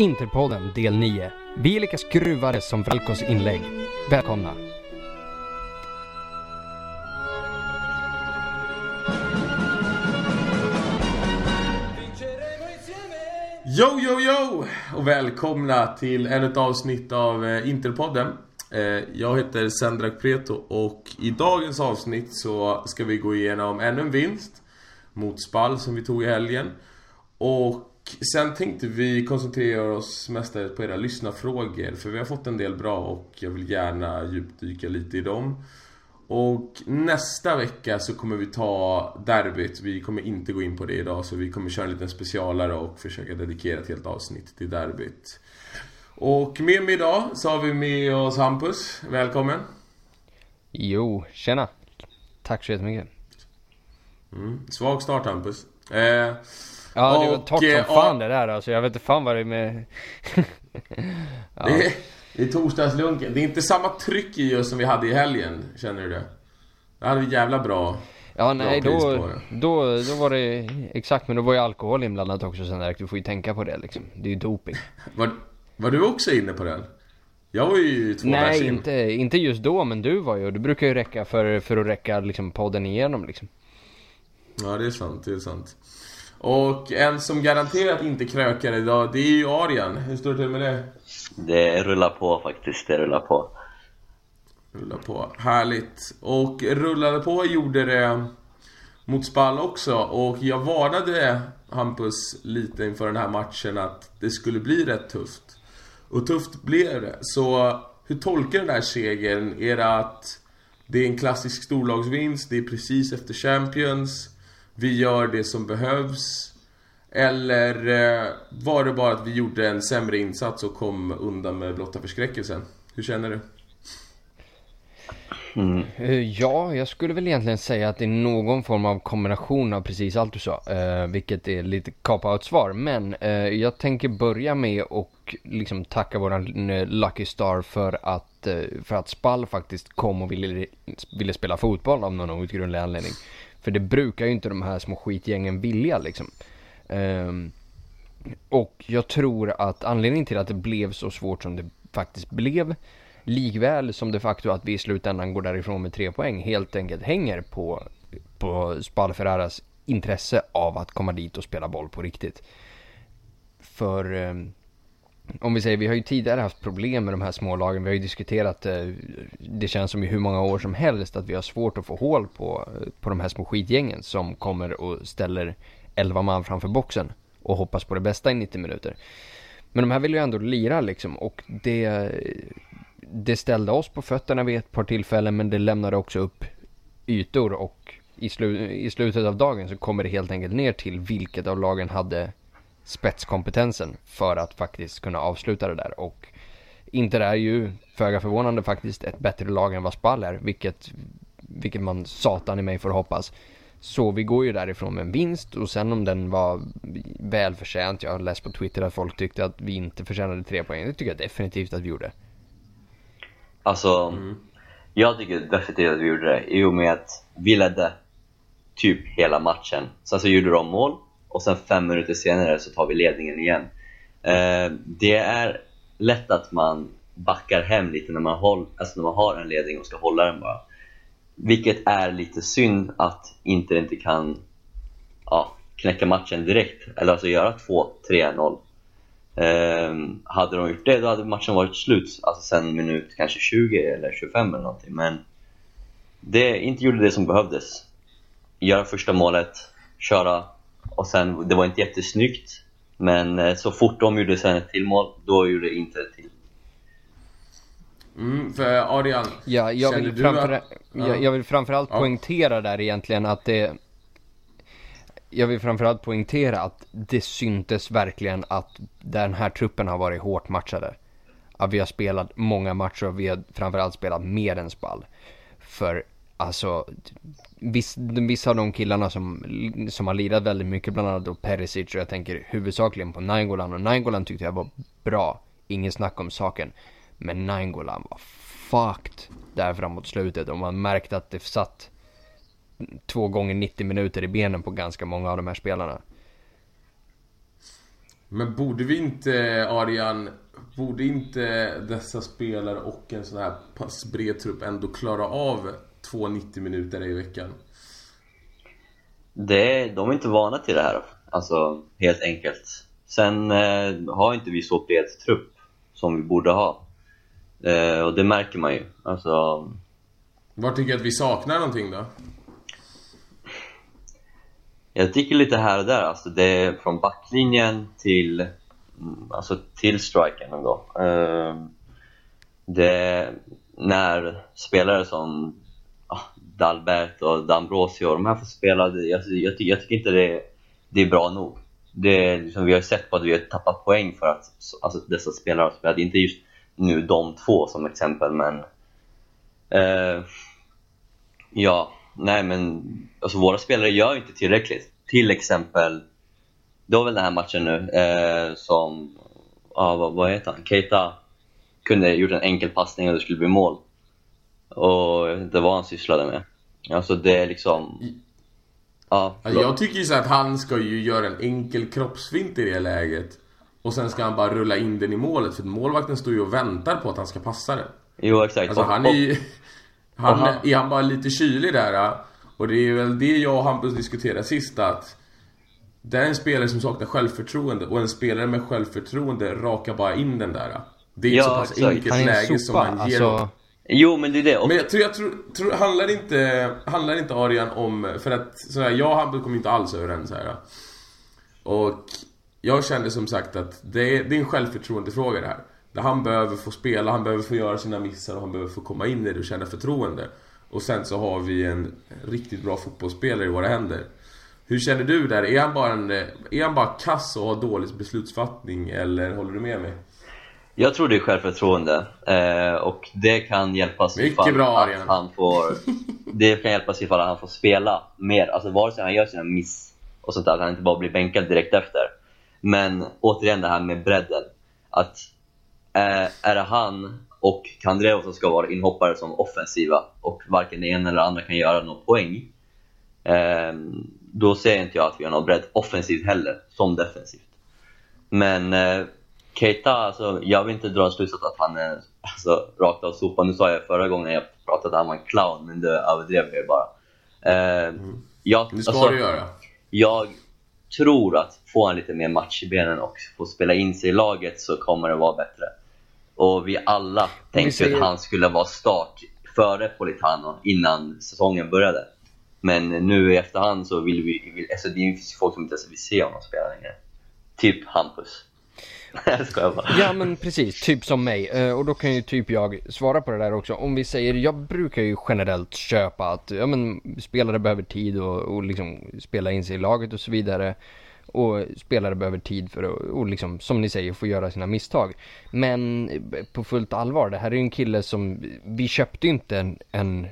Interpodden del 9. Vi är lika skruvade som Valkos inlägg. Välkomna! Yo, yo, yo! Och välkomna till ännu ett avsnitt av eh, Interpodden. Eh, jag heter Sendrak Preto och i dagens avsnitt så ska vi gå igenom ännu en vinst mot Spall som vi tog i helgen. Och sen tänkte vi koncentrera oss mestadels på era lyssnarfrågor för vi har fått en del bra och jag vill gärna djupdyka lite i dem. Och nästa vecka så kommer vi ta derbyt. Vi kommer inte gå in på det idag så vi kommer köra en liten specialare och försöka dedikera ett helt avsnitt till derbyt. Och med mig idag så har vi med oss Hampus. Välkommen! Jo, tjena! Tack så jättemycket. Mm. Svag start Hampus. Eh, Ja, det var Och, torrt som eh, fan det där alltså. Jag vet inte fan vad det är med... ja. det, är, det är torsdagslunken. Det är inte samma tryck i oss som vi hade i helgen. Känner du det? Det hade vi jävla bra. Ja, nej, då, då, då var det... Exakt, men då var ju alkohol inblandat också sen där. Du får ju tänka på det liksom. Det är ju doping. Var, var du också inne på den? Jag var ju två Nej, in. inte, inte just då, men du var ju. Det brukar ju räcka för, för att räcka liksom podden igenom liksom. Ja, det är sant. Det är sant. Och en som garanterat inte krökar idag, det är ju Arian. Hur står det till med det? Det rullar på faktiskt, det rullar på. Rulla på. Härligt. Och rullade på gjorde det mot Spall också. Och jag varnade Hampus lite inför den här matchen att det skulle bli rätt tufft. Och tufft blev det. Så hur tolkar du den här segern? Är det att det är en klassisk storlagsvinst, det är precis efter Champions, vi gör det som behövs? Eller eh, var det bara att vi gjorde en sämre insats och kom undan med blotta förskräckelsen? Hur känner du? Eh, Ja, jag skulle väl egentligen säga att det är någon form av kombination av precis allt du sa. Eh, vilket är lite cop-out svar. Men jag tänker börja med och liksom tacka våran Lucky Star för att, för att Spall faktiskt kom och ville, ville spela fotboll av någon outgrundlig anledning. För det brukar ju inte de här små skitgängen vilja liksom. Um, och jag tror att anledningen till att det blev så svårt som det faktiskt blev likväl som det faktum att vi i slutändan går därifrån med tre poäng helt enkelt hänger på, på Spal Ferraras intresse av att komma dit och spela boll på riktigt. För um, om vi säger, vi har ju tidigare haft problem med de här smålagen. Vi har ju diskuterat, eh, det känns som i hur många år som helst, att vi har svårt att få hål på, eh, på de här små skitgängen som kommer och ställer 11 man framför boxen och hoppas på det bästa i 90 minuter. Men de här vill ju ändå lira liksom och det, det ställde oss på fötterna vid ett par tillfällen men det lämnade också upp ytor och i, slu, i slutet av dagen så kommer det helt enkelt ner till vilket av lagen hade spetskompetensen för att faktiskt kunna avsluta det där och Inter är ju föga förvånande faktiskt ett bättre lag än vad Spall är vilket, vilket man satan i mig får hoppas. Så vi går ju därifrån med en vinst och sen om den var välförtjänt, jag har läst på Twitter att folk tyckte att vi inte förtjänade tre poäng. Det tycker jag definitivt att vi gjorde. Alltså, jag tycker definitivt att vi gjorde det i och med att vi ledde typ hela matchen. Sen så gjorde de mål och sen fem minuter senare så tar vi ledningen igen. Eh, det är lätt att man backar hem lite när man, håll, alltså när man har en ledning och ska hålla den bara. Vilket är lite synd att Inter inte kan ja, knäcka matchen direkt, eller alltså göra 2-3-0. Ehm, hade de gjort det, då hade matchen varit slut, alltså sen minut kanske 20 eller 25 eller någonting. Men det inte gjorde det som behövdes. Göra första målet, köra och sen, det var inte jättesnyggt. Men eh, så fort de gjorde sen ett till mål, då gjorde Inter ett till. Mm, för Arian, Ja, jag vill, du framför, att- jag, jag vill framförallt Ja. poängtera där egentligen att det Jag vill framförallt poängtera att det syntes verkligen att den här truppen har varit hårt matchade. Att vi har spelat många matcher och vi har framförallt spelat mer än spall. För alltså, viss, vissa av de killarna som, som har lirat väldigt mycket, bland annat då Perisic och jag tänker huvudsakligen på Nainggolan och Nainggolan tyckte jag var bra. Ingen snack om saken. Men Nainggolan var fucked där framåt slutet och man märkte att det satt två gånger 90 minuter i benen på ganska många av de här spelarna. Men borde vi inte, Arian, borde inte dessa spelare och en sån här pass bred trupp ändå klara av två 90 minuter i veckan? Det, de är inte vana till det här, alltså helt enkelt. Sen eh, har inte vi så bred trupp som vi borde ha. Eh, och det märker man ju. Alltså, Var tycker du att vi saknar någonting då? jag tycker lite här och där, alltså det är från backlinjen till, mm, alltså till striken ändå. Eh, det är när spelare som Dalbert och D'Ambrosio, de här får spela, jag, jag, ty- jag tycker inte det, det är bra nog. Det liksom, vi har sett på att vi har tappat poäng för att alltså, dessa spelare har spelat, inte just nu de två som exempel men eh, Ja, nej men alltså våra spelare gör inte tillräckligt. Till exempel, det var väl den här matchen nu eh, som, ja vad, vad heter han, Keita kunde gjort en enkel passning och det skulle bli mål. Och jag vet inte vad han sysslade med. Alltså det är liksom, ja. Ja, Jag tycker ju så att han ska ju göra en enkel kroppsfint i det läget. Och sen ska han bara rulla in den i målet för målvakten står ju och väntar på att han ska passa den. Jo exakt. Alltså han är ju... Han, Är han bara lite kylig där? Och det är väl det jag och Hampus diskuterade sist att Det är en spelare som saknar självförtroende och en spelare med självförtroende rakar bara in den där. Det är Ja, ett så pass exakt. enkelt läge som han ger Alltså, Jo men det är det. Och, Men jag tror, jag tror, tror handlar inte, handlar inte Arian om, för att sådär, jag och Hampus kommer inte alls överens här. Och jag kände som sagt att det är, det är en självförtroendefråga det här. Där han behöver få spela, han behöver få göra sina missar och han behöver få komma in i det och känna förtroende. Och sen så har vi en riktigt bra fotbollsspelare i våra händer. Hur känner du där? Är han bara, en, är han bara kass och har dålig beslutsfattning eller håller du med mig? Jag tror det är självförtroende eh, och det kan hjälpas Mycket ifall bra, att han får Det kan hjälpas ifall han får spela mer, alltså vare sig han gör sina miss och sånt där, att han inte bara blir bänkad direkt efter. Men återigen det här med bredden. Att eh, är det han och Kandreo som ska vara inhoppare som offensiva och varken det ena eller andra kan göra någon poäng. Eh, då ser inte jag att vi har någon bredd offensivt heller, som defensivt. Men eh, Keita, alltså, jag vill inte dra en slutsats att han är alltså, rakt av sopa. Nu sa jag förra gången jag pratade att han var en clown, men det överdrev jag bara. Eh, jag, Det ska alltså, du göra. jag tror att får han lite mer match i benen och får spela in sig i laget så kommer det vara bättre. Och vi alla tänkte säger- att han skulle vara start före Politano innan säsongen började. Men nu i efterhand så vill vi, vill, alltså det finns folk som inte ens vill se honom spela längre. Typ Hampus. Jag skojar bara. Ja men precis, typ som mig. Eh, och då kan ju typ jag svara på det där också. Om vi säger, jag brukar ju generellt köpa att ja, men, spelare behöver tid och, och liksom spela in sig i laget och så vidare. Och spelare behöver tid för att, och liksom, som ni säger, få göra sina misstag. Men på fullt allvar, det här är ju en kille som, vi köpte ju inte en, en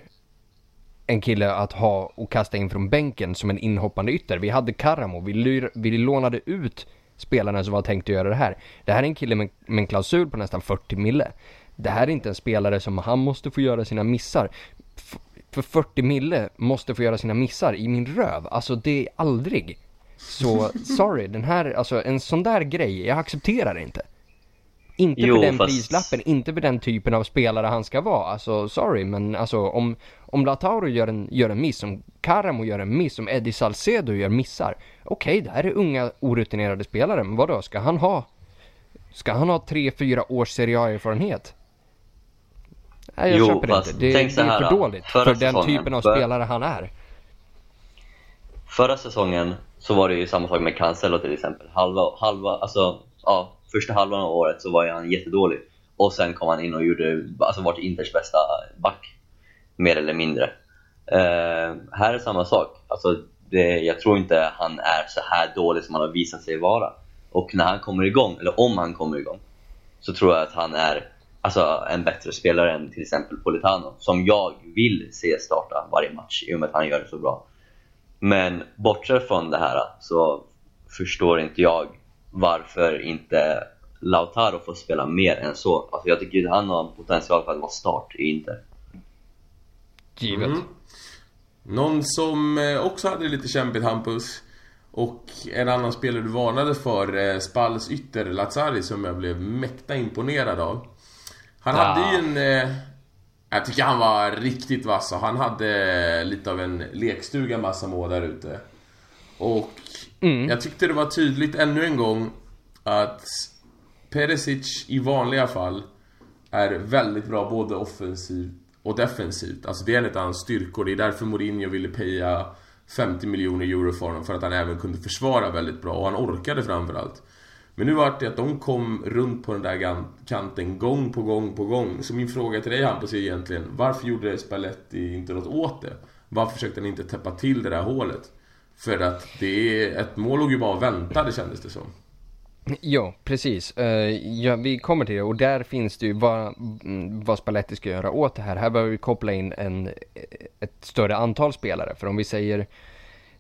en kille att ha och kasta in från bänken som en inhoppande ytter. Vi hade Karamo, vi, lyr, vi lånade ut spelarna som var tänkt att göra det här. Det här är en kille med, med en klausul på nästan 40 mille. Det här är inte en spelare som han måste få göra sina missar. F- för 40 mille måste få göra sina missar i min röv. Alltså det är aldrig. Så sorry, den här, alltså en sån där grej, jag accepterar det inte. Inte Jo, för den fast- prislappen, inte för den typen av spelare han ska vara. Alltså sorry, men alltså om, om Lautaro gör en, gör en miss, om Karamo gör en miss, om Eddie Salcedo gör missar. Okej, det här är unga orutinerade spelare, men vadå, ska han ha Ska han ha 3-4 års Serie A-erfarenhet? Nej, jag Jo, köper fast inte. Det, tänk det är här för då. dåligt för den säsongen, typen av för- spelare han är. Förra säsongen så var det ju samma sak med Cancelo till exempel. Halva, halva, alltså, ja, första halvan av året så var ju han jättedålig. Och sen kom han in och gjorde, alltså vart Inters bästa back. Mer eller mindre. Uh, här är samma sak. Alltså, det, jag tror inte han är så här dålig som han har visat sig vara. Och när han kommer igång, eller om han kommer igång, så tror jag att han är alltså, en bättre spelare än till exempel Politano. Som jag vill se starta varje match i och med att han gör det så bra. Men bortsett från det här så förstår inte jag varför inte Lautaro får spela mer än så. Alltså jag tycker han har en potential för att vara start i Inter. Givet. Mm. Någon som eh, också hade lite kämpigt Hampus Och en annan spelare du varnade för, eh, Spalls ytter Lazari, som jag blev mäkta imponerad av. Han ja. hade ju en... Eh, jag tycker han var riktigt vass han hade lite av en lekstuga massa mål där ute. Och mm. jag tyckte det var tydligt ännu en gång att Perisic i vanliga fall är väldigt bra både offensivt och defensivt. Alltså det är en av hans styrkor. Det är därför Mourinho ville paya 50 miljoner euro för honom. För att han även kunde försvara väldigt bra och han orkade framförallt. Men nu vart det att de kom runt på den där kanten gång på gång på gång. Så min fråga till dig Hampus är egentligen Varför gjorde Spalletti inte något åt det? Varför försökte han inte täppa till det där hålet? För att det är, ett mål låg ju bara och väntade kändes det som. Ja, precis. Eh, ja, vi kommer till det och där finns det ju vad, vad Spalletti ska göra åt det här. Här behöver vi koppla in en, ett större antal spelare. För om vi säger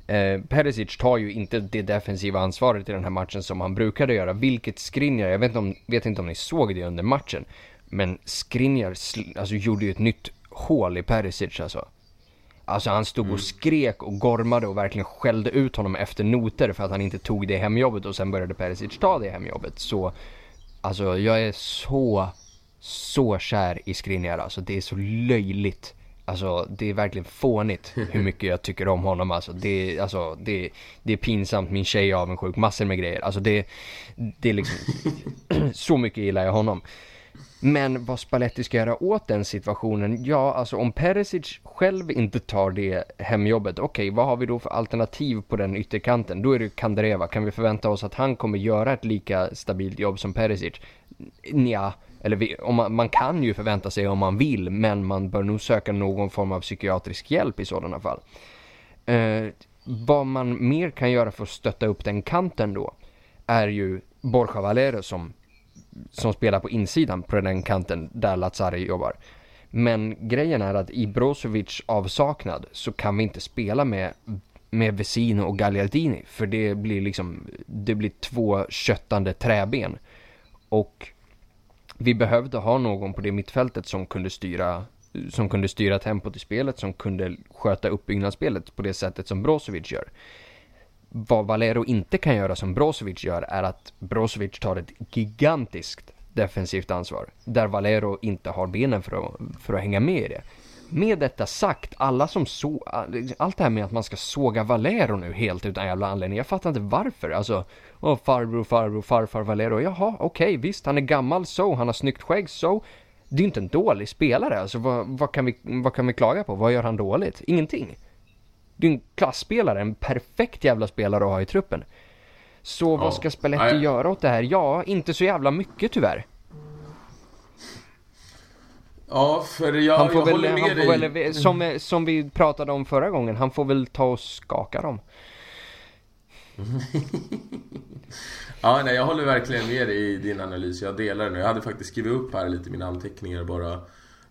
Eh, Perisic tar ju inte det defensiva ansvaret i den här matchen som han brukade göra, vilket Skriniar, jag vet inte om, vet inte om ni såg det under matchen, men Skriniar alltså, gjorde ju ett nytt hål i Perisic alltså. Alltså han stod och mm. skrek och gormade och verkligen skällde ut honom efter noter för att han inte tog det hemjobbet och sen började Perisic ta det hemjobbet. Så, alltså jag är så, så kär i Skriniar alltså. Det är så löjligt. Alltså det är verkligen fånigt hur mycket jag tycker om honom alltså. Det, alltså, det, det är pinsamt, min tjej är avundsjuk, massor med grejer. Alltså det, det är liksom, så mycket gillar jag honom. Men vad Spalletti ska göra åt den situationen? Ja, alltså om Perisic själv inte tar det hemjobbet, okej, okay, vad har vi då för alternativ på den ytterkanten? Då är det Kandreva. Kan vi förvänta oss att han kommer göra ett lika stabilt jobb som Perisic? Nja, eller vi, om man, man, kan ju förvänta sig om man vill, men man bör nog söka någon form av psykiatrisk hjälp i sådana fall. Eh, vad man mer kan göra för att stötta upp den kanten då, är ju Borja Valero som, som spelar på insidan på den kanten där Lazari jobbar. Men grejen är att i Brozovic avsaknad så kan vi inte spela med, med Vesino och Gagliardini, för det blir liksom, det blir två köttande träben. Och vi behövde ha någon på det mittfältet som kunde styra som kunde styra tempot i spelet, som kunde sköta uppbyggnadsspelet på det sättet som Brozovic gör. Vad Valero inte kan göra som Brozovic gör är att Brozovic tar ett gigantiskt defensivt ansvar. Där Valero inte har benen för att, för att hänga med i det. Med detta sagt, alla som så, allt det här med att man ska såga Valero nu helt utan jävla anledning. Jag fattar inte varför. Alltså, åh, farbror, farbror, farfar Valero. Jaha, okej, okay, visst, han är gammal så, han har snyggt skägg så. Det är inte en dålig spelare. Alltså, vad, vad, kan vi, vad kan vi klaga på? Vad gör han dåligt? Ingenting. Det är en klassspelare, en perfekt jävla spelare att ha i truppen. Så ja. vad ska Spalletti göra åt det här? Ja, inte så jävla mycket tyvärr. Ja, för jag, han får jag väl, håller med han får dig. Väl, som, som vi pratade om förra gången, han får väl ta och skaka dem. ja, nej, jag håller verkligen med dig i din analys. Jag delar den. Jag hade faktiskt skrivit upp här lite mina anteckningar bara.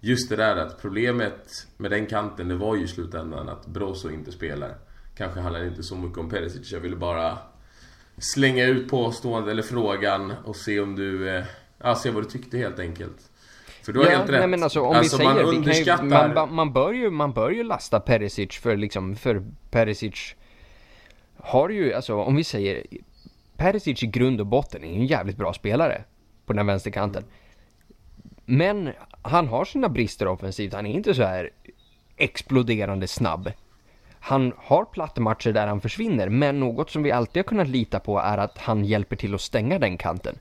Just det där att problemet med den kanten, det var ju i slutändan att Brozo inte spelar. Kanske handlar det inte så mycket om Perisic. Jag ville bara slänga ut påståendet eller frågan och se om du... Eh, ja, se vad du tyckte helt enkelt. För du har ja, helt rätt. Nej, men alltså, om alltså, vi säger, man underskattar... Ju, man, man, bör ju, man bör ju lasta Perisic för liksom, för Perisic har ju, alltså om vi säger, Perisic i grund och botten är en jävligt bra spelare på den vänsterkanten. Men han har sina brister offensivt, han är inte så här exploderande snabb. Han har plattmatcher där han försvinner, men något som vi alltid har kunnat lita på är att han hjälper till att stänga den kanten.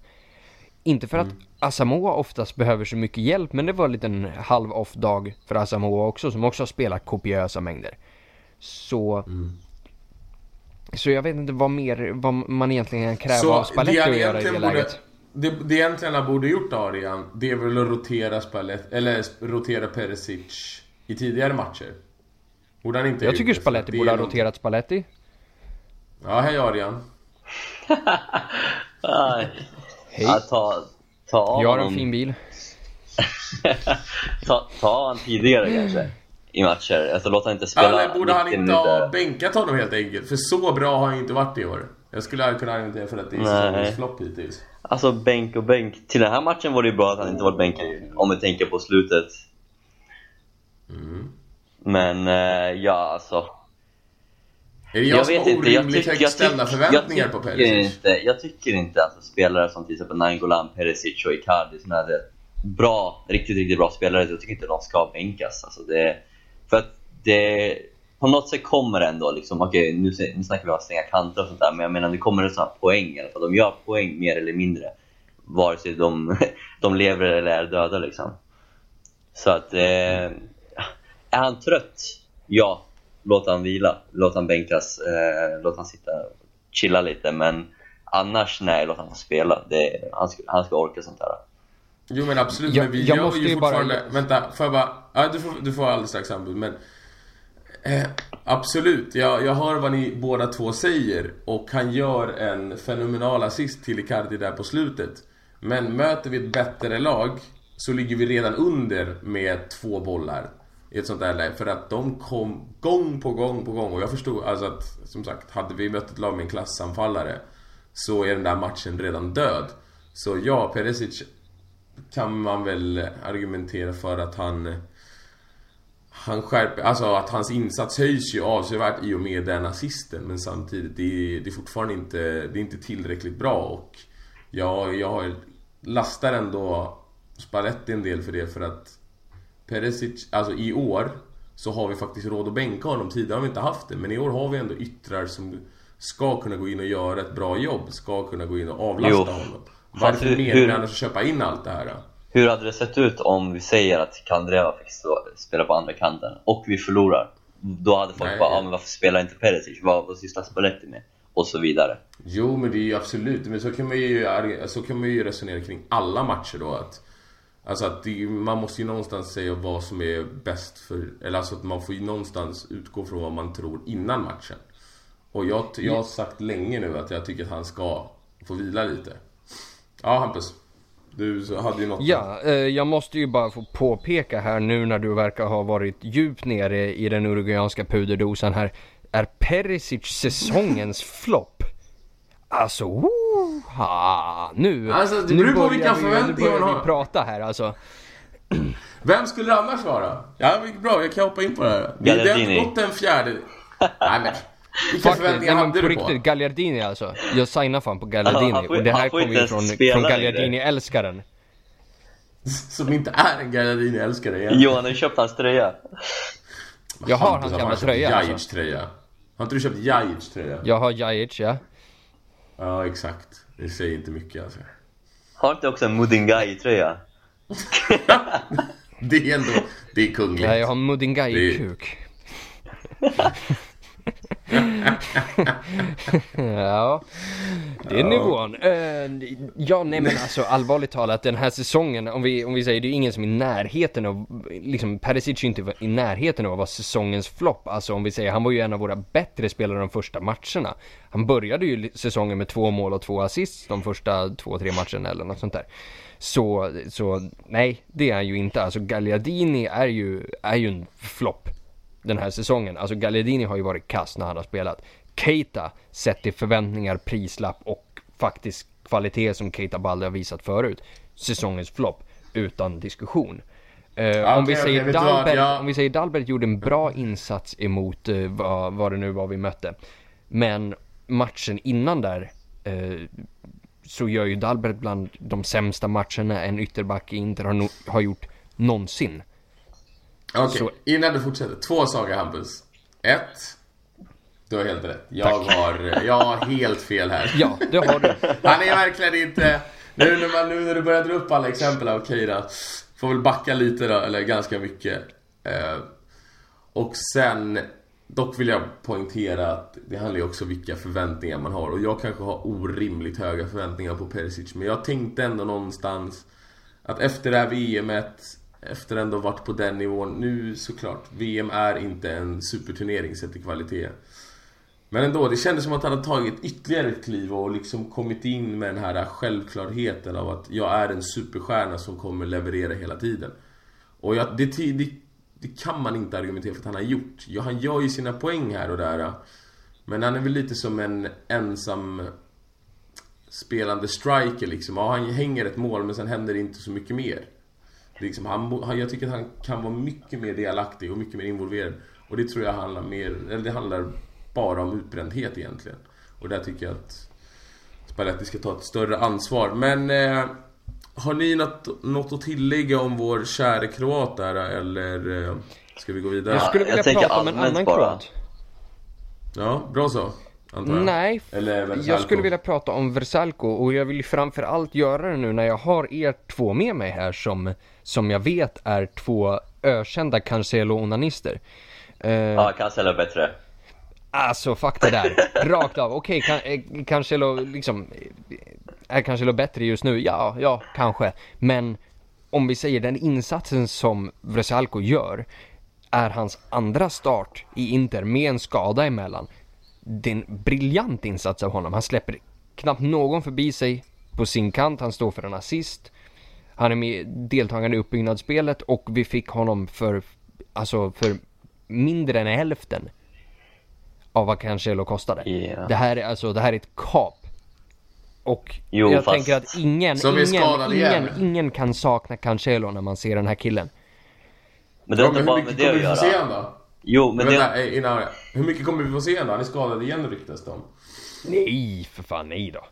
Inte för att mm. Asamoah oftast behöver så mycket hjälp, men det var en liten halv off-dag för Asamoah också, som också har spelat kopiösa mängder. Så... Mm. Så jag vet inte vad mer, vad man egentligen kan kräva så av Spalletti att göra i det borde, läget. Det, det egentligen han borde gjort Arian, det är väl att rotera Spalletti, eller rotera Perisic i tidigare matcher. Borde han inte Jag tycker Spalletti borde ha roterat Spalletti. Ja, hej Arian. Hej. Ja, ta, ta av Jag har en fin bil. ta, ta han tidigare kanske i matcher. Alltså låt han inte spela Eller borde han inte ha bänkat honom helt enkelt? För så bra har han inte varit i år. Jag skulle kunna argumentera för att det är säsongens flopp hittills. Alltså bänk och bänk. Till den här matchen var det ju bra att han inte varit bänkad om vi tänker på slutet. Mm. Men, eh, ja alltså. Är det jag, Jag som vet inte, jag tycker, högt jag, ställda tycker, förväntningar på Perisic? inte, jag tycker inte att spelare som till exempel Nainggolan, Perisic och Icardi som är bra, riktigt, riktigt bra spelare, jag tycker inte de ska bänkas. Alltså det, för att det, på något sätt kommer det ändå liksom, okej nu, nu snackar vi om att stänga kanter och sånt där, men jag menar det kommer en sån här poäng i alla fall. De gör poäng mer eller mindre, vare sig de, de lever eller är döda liksom. Så att, eh, är han trött? Ja, låt han vila, låt han bänkas, eh, låt han sitta och chilla lite. Men annars, nej, låt han få spela. Det, han, ska, han ska orka sånt där. Jo men absolut, Jag- men vi jag gör måste ju ju bara- fortfarande... Vänta, får jag bara... Ja, du får, du får alldeles strax anbud, men... Eh, absolut, jag, jag hör vad ni båda två säger och han gör en fenomenal assist till Icardi där på slutet. Men möter vi ett bättre lag så ligger vi redan under med två bollar i ett sånt där läge. För att de kom gång på gång på gång och jag förstod alltså att, som sagt, hade vi mött ett lag med en klassanfallare så är den där matchen redan död. Så ja, Perisic kan man väl argumentera för att han han skärper, alltså att hans insats höjs ju avsevärt i och med den assisten men samtidigt det är, det är fortfarande inte, det är inte tillräckligt bra och jag, jag har lastar ändå Spalletti en del för det för att Perisic, alltså i år så har vi faktiskt råd att bänka honom. Tidigare har vi inte haft det men i år har vi ändå yttrar som ska kunna gå in och göra ett bra jobb, ska kunna gå in och avlasta Jo. honom. Varför menar hur- annars att köpa in allt det här? Då? Hur hade det sett ut om vi säger att Kandreva fick stå, spela på andra kanten och vi förlorar? Då hade folk Nej. bara, ah, men varför spelar inte Perisic? Vad, vad sysslar Spalletti med? Och så vidare. Jo men det är ju absolut, men så kan man ju, så kan man ju resonera kring alla matcher då att Alltså att det, man måste ju någonstans säga vad som är bäst för, eller alltså att man får ju någonstans utgå från vad man tror innan matchen. Och jag, jag har sagt länge nu att jag tycker att han ska få vila lite. Ja Hampus, du hade ju något Ja, eh, jag måste ju bara få påpeka här nu när du verkar ha varit djupt nere i den uruguayanska puderdosan här. Är Perisic säsongens flopp? Alltså, woha, nu, Alltså, det nu beror på börjar vilka vi- förväntningar Nu man börjar har. vi prata här alltså. Vem skulle det annars vara? Ja, bra, jag kan hoppa in på det här. Det, det har inte gått en fjärde... Nej men, vilka förväntningar men hade på du på? riktigt, Gagliardini alltså. Jag signar fan på Ja, Gagliardini får- och det här kommer ju från, från längre. Galliardini-älskaren. Som inte är en Gallardini-älskare egentligen. Johan har köpt hans tröja. Jag har hans gamla tröja Jajic alltså. tröja. Har inte du köpt Jajic tröja? Jag har Jajic ja. Ja, exakt. Det säger inte mycket alltså. Har inte också en Mudingai-tröja? Det är ändå, det är kungligt. Nej, jag har Mudingai Det- kuk. Ja, det är nivån. Eh, ja, nej men alltså allvarligt talat den här säsongen, om vi, om vi säger det är ingen som är i närheten av, liksom Perisic är inte i närheten av att vara säsongens flopp. Alltså om vi säger, han var ju en av våra bättre spelare de första matcherna. Han började ju säsongen med två mål och två assists de första två, tre matcherna eller något sånt där. Så, så nej, det är han ju inte. Alltså Gagliardini är ju, är ju en flopp den här säsongen. Alltså Gagliardini har ju varit kass när han har spelat. Keita, sett till förväntningar, prislapp och faktisk kvalitet som Keita Balde har visat förut. Säsongens flopp, utan diskussion. Eh, om, vi säger vad? Dalbert, Jag- om vi säger Dalbert gjorde en bra insats emot eh, vad, vad det nu var vi mötte. Men matchen innan där eh, så gör ju Dalbert bland de sämsta matcherna en ytterback i Inter har, no, har gjort någonsin. Okej, Så- innan du fortsätter. Två saker Hampus. Ett. Du har helt rätt. Jag har, jag har helt fel här. Ja, det har du. Han är verkligen inte... Nu när, man, nu när du börjar dra upp alla exempel, okej då. Får väl backa lite då, eller ganska mycket. Eh, och sen... Dock vill jag poängtera att det handlar ju också om vilka förväntningar man har. Och jag kanske har orimligt höga förväntningar på Perisic. Men jag tänkte ändå någonstans att efter det här VMet, efter ändå varit på den nivån. Nu såklart, VM är inte en superturnering sett till kvalitet. Men ändå, det kändes som att han hade tagit ytterligare ett kliv och liksom kommit in med den här självklarheten av att jag är en superstjärna som kommer leverera hela tiden. Och jag, det, det, det kan man inte argumentera för att han har gjort. Ja, han gör ju sina poäng här och där. Men han är väl lite som en ensam spelande striker liksom. Ja, han hänger ett mål men sen händer det inte så mycket mer. Liksom, han, han, jag tycker att han kan vara mycket mer delaktig och mycket mer involverad. Och det tror jag handlar mer, eller det handlar bara om utbrändhet egentligen. Och där tycker jag att Spalletti ska ta ett större ansvar. Men eh, har ni något, något att tillägga om vår käre kroat där eller eh, ska vi gå vidare? Jag skulle vilja jag prata om en annan bara. kroat. Ja, bra så. Antar jag. Nej, Eller Versalco. jag skulle vilja prata om Versalco och jag vill framförallt göra det nu när jag har er två med mig här som, som jag vet är två ökända Cancelo-onanister. Eh, Ja, Cancelo är bättre. Alltså fuck det där. Rakt av. Okej, kan, eh, Cancelo liksom... Är Cancelo bättre just nu? Ja, ja, kanske. Men om vi säger den insatsen som Vresalco gör är hans andra start i Inter med en skada emellan. Det är en briljant insats av honom. Han släpper knappt någon förbi sig på sin kant. Han står för en assist. Han är med deltagande i uppbyggnadsspelet och vi fick honom för, alltså för mindre än hälften av vad Cancelo kostade. Ja. Det här är alltså, det här är ett kap. Och Jo, jag fast- tänker att ingen, ingen, ingen, ingen kan sakna Cancelo när man ser den här killen. Men det har inte bara med det att göra. Jo, men Vänta, det... eh, innan, hur mycket kommer vi få se då? Han är skadad igen ryktas det om. Nej, för fan nej då.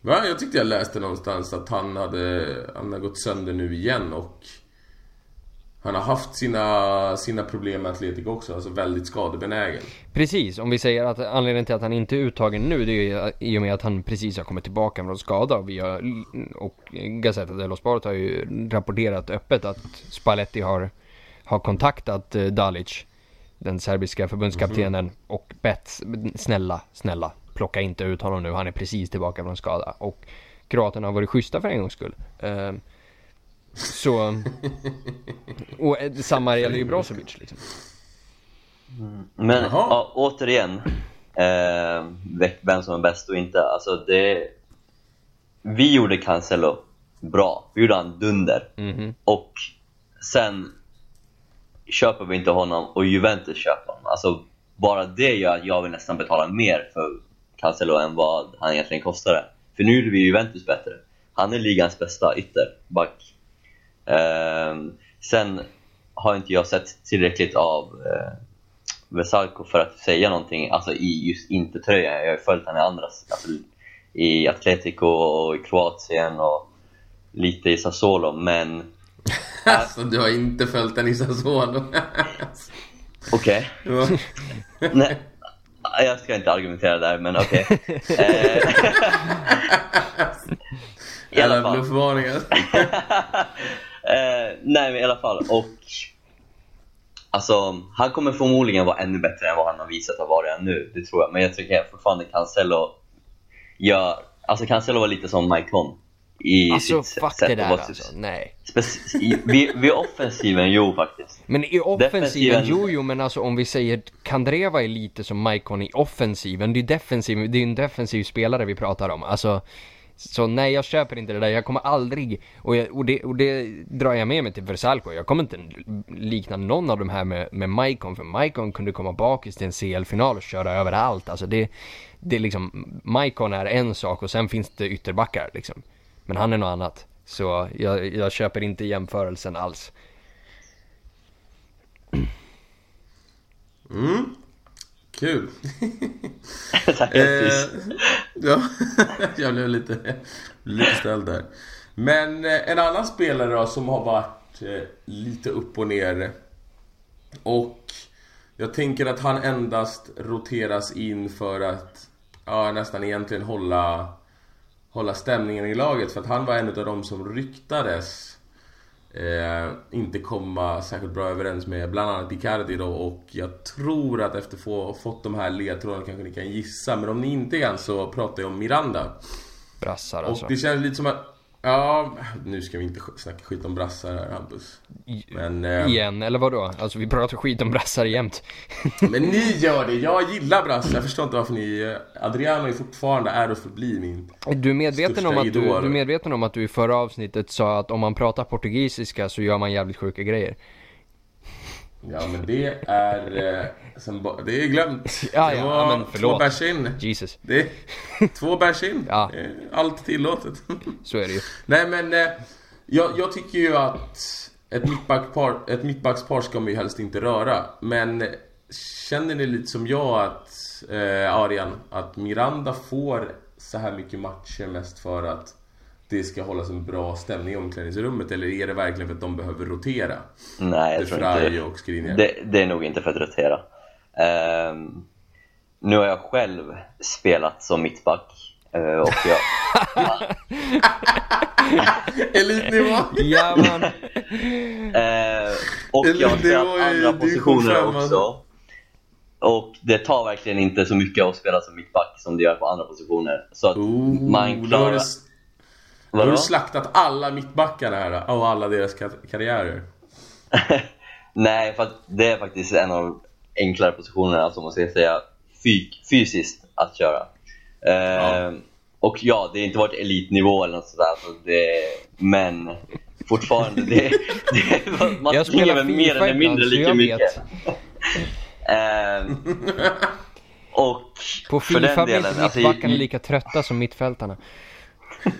Va? Jag tyckte jag läste någonstans att han hade, han har gått sönder nu igen och han har haft sina, sina problem med Atletico också, alltså väldigt skadebenägen. Precis, om vi säger att anledningen till att han inte är uttagen nu det är ju i och med att han precis har kommit tillbaka från skada och vi har, och Gazzetta dello Sport har ju rapporterat öppet att Spalletti har, har kontaktat eh, Dalic, den serbiska förbundskaptenen och bett snälla, snälla plocka inte ut honom nu, han är precis tillbaka från skada och Kroaterna har varit schyssta för en gångs skull. Eh, så, och eh, samma gäller ju Brozovic liksom. Men Jaha. ja, återigen, eh, väck vem som är bäst och inte. Alltså det... Vi gjorde Cancelo bra, vi gjorde han dunder. Mhm. Och sen köper vi inte honom och Juventus köper honom. Alltså bara det gör att jag vill nästan betala mer för Cancelo än vad han egentligen kostade. För nu gjorde vi Juventus bättre. Han är ligans bästa ytterback. Eh, sen har inte jag sett tillräckligt av eh, Vesalco för att säga någonting alltså i just inte tröjan. Jag har ju följt honom i andra, alltså, i Atletico och i Kroatien och lite i Sassuolo, men Alltså du har inte följt den i Sassuolo. okej. Ja. Nej, jag ska inte argumentera där, men okej. Eh, I alla fall. bluffvarningar. Eh, nej, men i alla fall. Och Alltså, han kommer förmodligen vara ännu bättre än vad han har visat att vara nu, det tror jag. Men jag tycker fortfarande Cancelo gör... Alltså Cancelo var lite som Mike Conn. I Alltså sitt fuck sätt det att där vara alltså, nej. Vid, vid offensiven, jo faktiskt. Men i offensiven, Defensiven- jo jo men alltså om vi säger Kandreva är lite som Maikon i offensiven, det är defensiv, det är en defensiv spelare vi pratar om. Alltså, så nej jag köper inte det där, jag kommer aldrig, och, jag, och, det, och det drar jag med mig till Versalco, jag kommer inte likna någon av de här med, med Maikon, för Maikon kunde komma bakis till en CL-final och köra överallt. Alltså det, det är liksom, Maikon är en sak och sen finns det ytterbackar liksom. Men han är något annat. Så jag, jag köper inte jämförelsen alls. Mm. Kul. Tackar, Eh, ja, jag blev lite, lite ställd där. Men eh, en annan spelare då som har varit eh, lite upp och ner. Och jag tänker att han endast roteras in för att ja, nästan egentligen hålla, hålla stämningen i laget. För att han var en av de som ryktades eh, inte komma särskilt bra överens med bland annat Icardi då och jag tror att efter få fått de här ledtrådarna kanske ni kan gissa men om ni inte kan så pratar jag om Miranda. Brassar Och alltså. det känns lite som att Ja, nu ska vi inte snacka skit om brassar här Hampus. Men, eh, Igen, eller vad då? Alltså vi pratar skit om brassar jämt. men ni gör det, jag gillar brassar. Jag förstår inte varför ni... Adriano är fortfarande, är och förblir min... Du är, medveten om att du, idol. du är medveten om att du i förra avsnittet sa att om man pratar portugisiska så gör man jävligt sjuka grejer. Ja men det är... Eh, sen, det är glömt. Ja, ja, var men förlåt. två bärs in. Jesus, Det är två bärs in. Ja. Allt tillåtet. så är det ju. Nej men, eh, jag, jag tycker ju att ett, mittbackpar, ett mittbackspar ska man ju helst inte röra. Men Känner ni lite som jag att, eh, Arian, att Miranda får så här mycket matcher mest för att det ska hållas en bra stämning i omklädningsrummet? Eller är det verkligen för att de behöver rotera? Nej, jag tror inte och Skriniar. det. Det är nog inte för att rotera. Ehm, nu har jag själv spelat som mittback. eh, och jag, Elitnivå! Ja, man. Eh, och jag har spelat andra positioner också. Och det tar verkligen inte så mycket att spela som mittback som det gör på andra positioner. Så att Oh, man klarar... du, då har Vadå? du slaktat alla mittbackarna här och alla deras ka- karriärer. Nej, för det är faktiskt en av de enklare positionerna, alltså man ska säga fysiskt att köra. Eh, Ja. Och ja, det har inte varit elitnivå eller något sådär, så det, men fortfarande, det, det, man Jag väl mer eller mindre lika mycket. Ehm, och På för den Fifa blir delen, inte alltså, mittbackarna i- lika trötta som mittfältarna.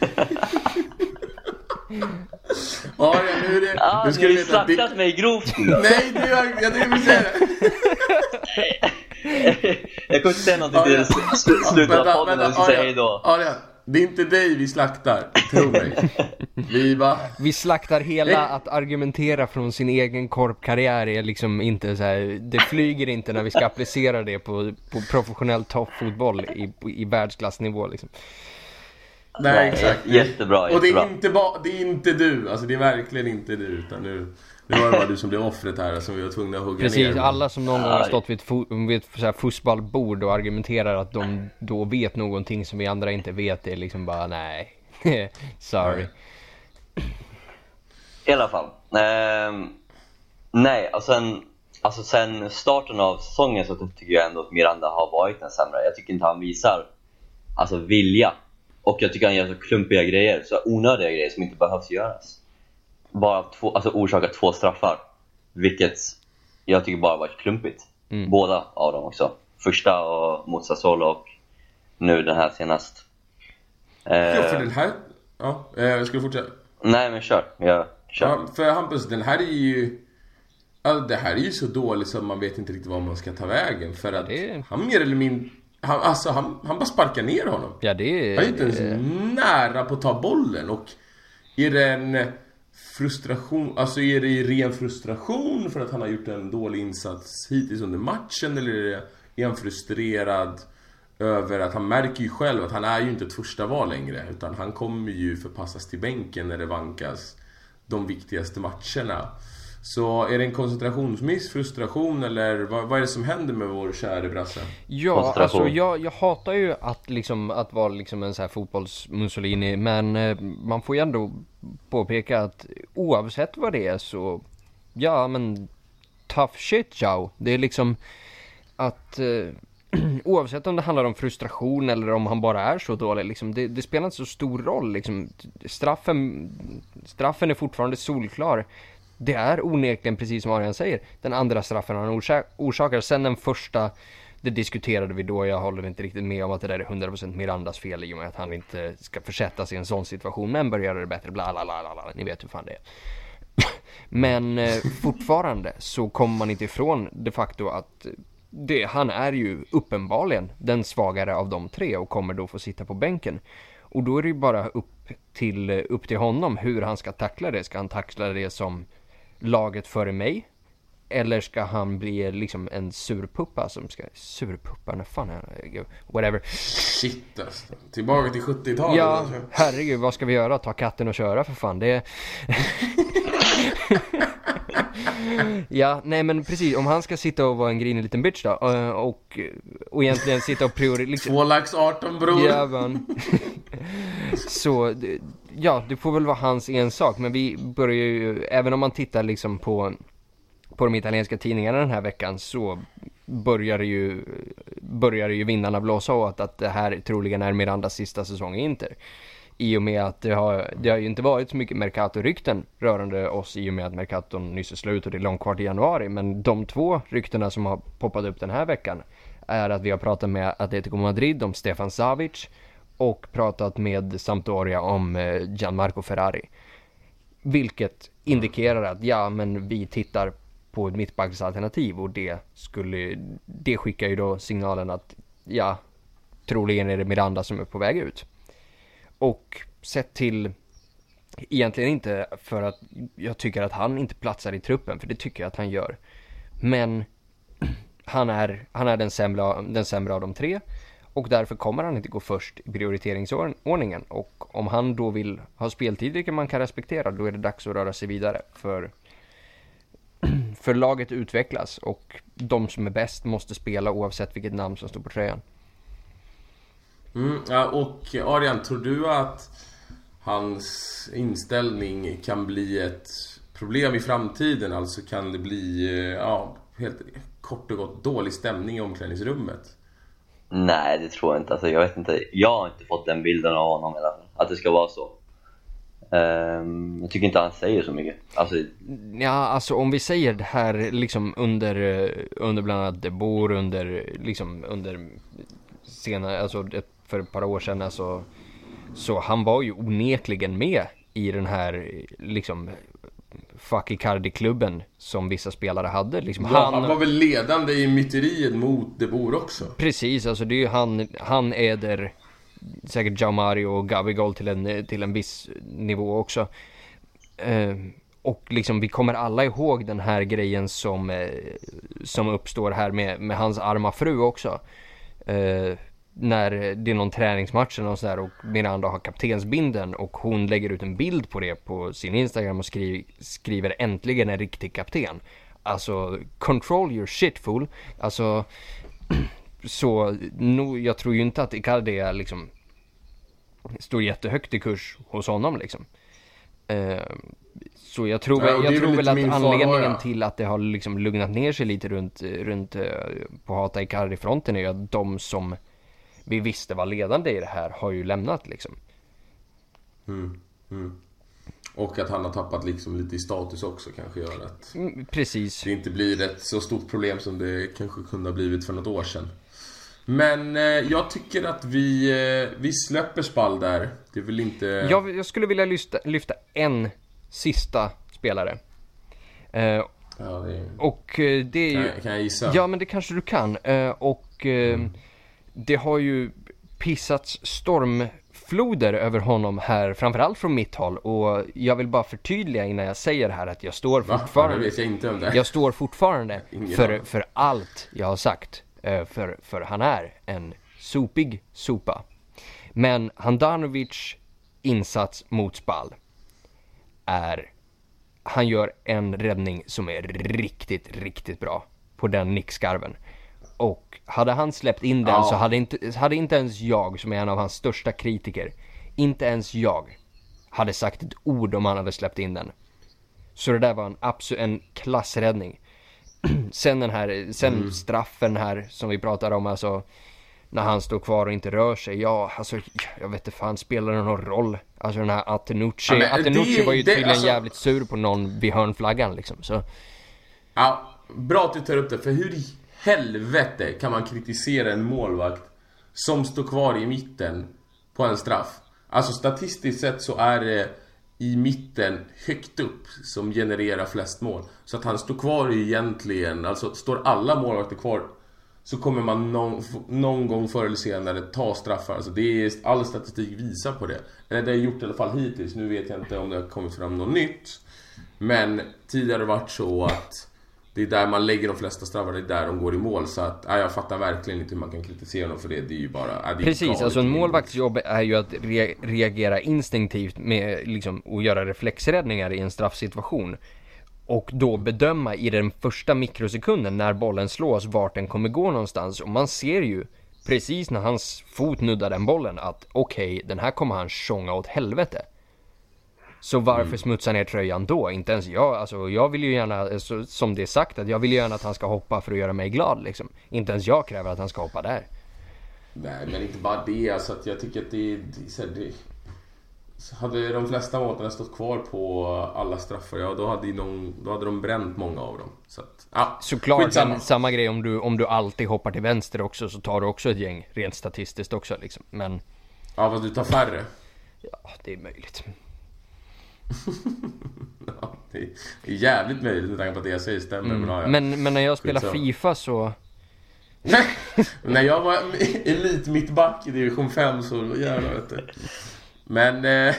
Arian, nu är det... Ja, nu ni ska har du ju slaktat det, mig grovt Nej, det är jag tänkte precis säga det. Jag kommer inte säga någonting till sl- slutet av podden när vi ska säga hejdå. Arian, det är inte dig vi slaktar, tro mig. Vi bara... Vi slaktar hela att argumentera från sin egen korpkarriär är liksom inte så här, det flyger inte när vi ska applicera det på, på professionell toppfotboll i, i världsklassnivå liksom. Nej, Nej, exakt. jättebra, Och det är, jättebra. inte ba, det är inte du, alltså det är verkligen inte du utan nu, nu var det bara du som blev offret här som vi var tvungna att hugga Precis, ner. alla som någon gång har stått vid ett, fo- vid ett så här fussballbord och argumenterar att de då vet någonting som vi andra inte vet, det är liksom bara nej. Sorry. I alla fall. Ehm, nej, och sen, alltså sen starten av säsongen så tycker jag ändå att Miranda har varit den sämre. Jag tycker inte han visar alltså, vilja. Och jag tycker han gör så klumpiga grejer, så onödiga grejer som inte behövs göras. Bara två, alltså orsaka två straffar. Vilket jag tycker bara varit klumpigt. Mm. Båda av dem också. Första och mot Sassuolo och nu den här senast. Ja, för den här... Ja, eh, jag skulle fortsätta. nej men kör. Jag kör. Ja, för Hampus, den här är ju... Ja, det här är ju så dåligt så man vet inte riktigt vad man ska ta vägen för att Det- han mer eller mindre... Han, alltså han, han bara sparkar ner honom. Ja det Han är inte ens är... nära på att ta bollen och är det en frustration, alltså är det ren frustration för att han har gjort en dålig insats hittills under matchen eller är, det, är han frustrerad över att han märker ju själv att han är ju inte ett första val längre utan han kommer ju förpassas till bänken när det vankas de viktigaste matcherna. Så är det en koncentrationsmiss, frustration eller vad, vad är det som händer med vår käre brasse? Ja, alltså jag, jag hatar ju att liksom, att vara liksom en så här fotbolls-Mussolini, men eh, man får ju ändå påpeka att oavsett vad det är så, ja men, tough shit Joe. Det är liksom att, eh, oavsett om det handlar om frustration eller om han bara är så dålig, liksom, det, det spelar inte så stor roll liksom. Straffen, straffen är fortfarande solklar. Det är onekligen precis som Arian säger, den andra straffen han orsak orsakar. Sen den första, det diskuterade vi då, jag håller inte riktigt med om att det där är 100% Mirandas fel i och med att han inte ska försättas i en sån situation, men bör göra det bättre, bla bla bla bla, bla. ni vet hur fan det är. Men eh, fortfarande så kommer man inte ifrån de facto att det, han är ju uppenbarligen den svagare av de tre och kommer då få sitta på bänken. Och då är det ju bara upp till, upp till honom hur han ska tackla det. Ska han tackla det som laget före mig? Eller ska han bli liksom en surpuppa som ska... Surpuppa? När fan är han? Whatever. Shit alltså. Tillbaka till 70-talet Ja, alltså. herregud, vad ska vi göra? Ta katten och köra för fan. Det... ja, nej men precis. Om han ska sitta och vara en grinig liten bitch då eh, och, och egentligen sitta och prioritera... Liksom, Två lax 18 bror. ja, men, så, ja, det får väl vara hans ensak. Men vi börjar ju, även om man tittar liksom på, på de italienska tidningarna den här veckan så börjar ju, börjar ju vinnarna blåsa åt att det här troligen är Mirandas sista säsong i Inter. I och med att det har, det har ju inte varit så mycket Mercato-rykten rörande oss i och med att Mercaton nyss är slut och det är långt kvar till januari. Men de två ryktena som har poppat upp den här veckan är att vi har pratat med Atletico Madrid om Stefan Savic och pratat med Sampdoria om eh, Gianmarco Ferrari. Vilket indikerar att ja, men vi tittar på ett mittbacksalternativ och det skulle, det skickar ju då signalen att ja, troligen är det Miranda som är på väg ut. Och sett till, egentligen inte för att jag tycker att han inte platsar i truppen, för det tycker jag att han gör. Men han är, han är den, sämre, den sämre av de tre och därför kommer han inte gå först i prioriteringsordningen. Och om han då vill ha speltid, vilket man kan respektera, då är det dags att röra sig vidare. För, för laget utvecklas och de som är bäst måste spela oavsett vilket namn som står på tröjan. Mm, och Arian, tror du att hans inställning kan bli ett problem i framtiden? Alltså kan det bli, eh, ja, helt kort och gott dålig stämning i omklädningsrummet? Nej, det tror jag inte. Alltså, jag vet inte. Jag har inte fått den bilden av honom att det ska vara så. Um, jag tycker inte han säger så mycket. Alltså... Ja, alltså om vi säger det här liksom under, eh, under bland annat De Boer, under, liksom under senare, alltså för ett par år sedan, alltså, så han var ju onekligen med i den här liksom fuck Icardi-klubben som vissa spelare hade. Liksom ja, han, han var väl ledande i myteriet mot De Boer också? Precis, alltså det är ju han, han Eder, säkert Jaumario och Gabigol till en, till en viss nivå också. Eh, och liksom vi kommer alla ihåg den här grejen som, eh, som uppstår här med, med hans arma fru också. Eh, när det är någon träningsmatch eller något sådär och Miranda har kaptensbinden och hon lägger ut en bild på det på sin Instagram och skriver, skriver äntligen en riktig kapten. Alltså, control your shit fool. Alltså, så no, jag tror ju inte att Icardi liksom står jättehögt i kurs hos honom liksom. Uh, så jag tror, ja, jag tror väl att anledningen fara, till att det har liksom lugnat ner sig lite runt, runt uh, på Hata Icardi-fronten är ju att de som vi visste var ledande i det här har ju lämnat liksom. Mm, mm. Och att han har tappat liksom lite i status också kanske gör att mm, Precis. det inte blir ett så stort problem som det kanske kunde ha blivit för något år sedan. Men eh, jag tycker att vi, eh, vi släpper Spall där. Det är väl inte... Jag, jag skulle vilja lyfta, lyfta en sista spelare. Eh, ja, det är... Och eh, det är ju... Kan jag, kan jag gissa? Ja, men det kanske du kan. Eh, och eh, mm det har ju pissats stormfloder över honom här, framförallt från mitt håll. Och jag vill bara förtydliga innan jag säger det här att jag står fortfarande... Va? Det vet jag inte om det. Jag står fortfarande för, för allt jag har sagt. Eh, för, för han är en sopig sopa. Men Handanovic insats mot Spall är... Han gör en räddning som är riktigt, riktigt bra på den nickskarven. Och hade han släppt in den ja. så hade inte, hade inte ens jag, som är en av hans största kritiker, inte ens jag hade sagt ett ord om han hade släppt in den. Så det där var en absolut, en klassräddning. sen den här, sen mm. straffen här som vi pratade om, alltså när han står kvar och inte rör sig. Ja, alltså jag vet inte fan, spelar det någon roll? Alltså den här Atenucci, ja, Atenucci det, var ju det, tydligen alltså... jävligt sur på någon vid hörnflaggan liksom, så. Ja, bra att du tar upp det, för hur helvete kan man kritisera en målvakt som står kvar i mitten på en straff? Alltså statistiskt sett så är det i mitten högt upp som genererar flest mål. Så att han står kvar egentligen, alltså står alla målvakter kvar så kommer man någon, någon gång förr eller senare ta straffar. Alltså det är, all statistik visar på det. Eller det har gjort i alla fall hittills. Nu vet jag inte om det har kommit fram något nytt. Men tidigare har det varit så att det är där man lägger de flesta straffar, det är där de går i mål. Så att, ja, jag fattar verkligen inte hur man kan kritisera dem för det. Det är ju bara... Ja, är Precis, alltså en målvakts jobb är ju att re reagera instinktivt med liksom, och göra reflexräddningar i en straffsituation. Och då bedöma i den första mikrosekunden när bollen slås vart den kommer gå någonstans. Och man ser ju precis när hans fot nuddar den bollen att okej, okay, den här kommer han tjonga åt helvete. Så varför mm. smutsa ner tröjan då? Inte ens jag, alltså jag vill ju gärna, så, som det är sagt, att jag vill ju gärna att han ska hoppa för att göra mig glad liksom. Inte ens jag kräver att han ska hoppa där. Nej, men inte bara det. Alltså att jag tycker att det, det, det, hade de flesta målvakterna stått kvar på alla straffar, ja då hade, någon, då hade de bränt många av dem. Så att, ja, Såklart, men samma grej om du, om du alltid hoppar till vänster också så tar du också ett gäng, rent statistiskt också liksom. Men... Ja, fast du tar färre. Ja, det är möjligt. ja, Det är jävligt möjligt med tanke på att det jag säger stämmer. Mm. Men, ja, ja. Men, men när jag spelar Skitsamma. Fifa så... När jag var elit mittback i division 5 så jävlar vet du. Men eh,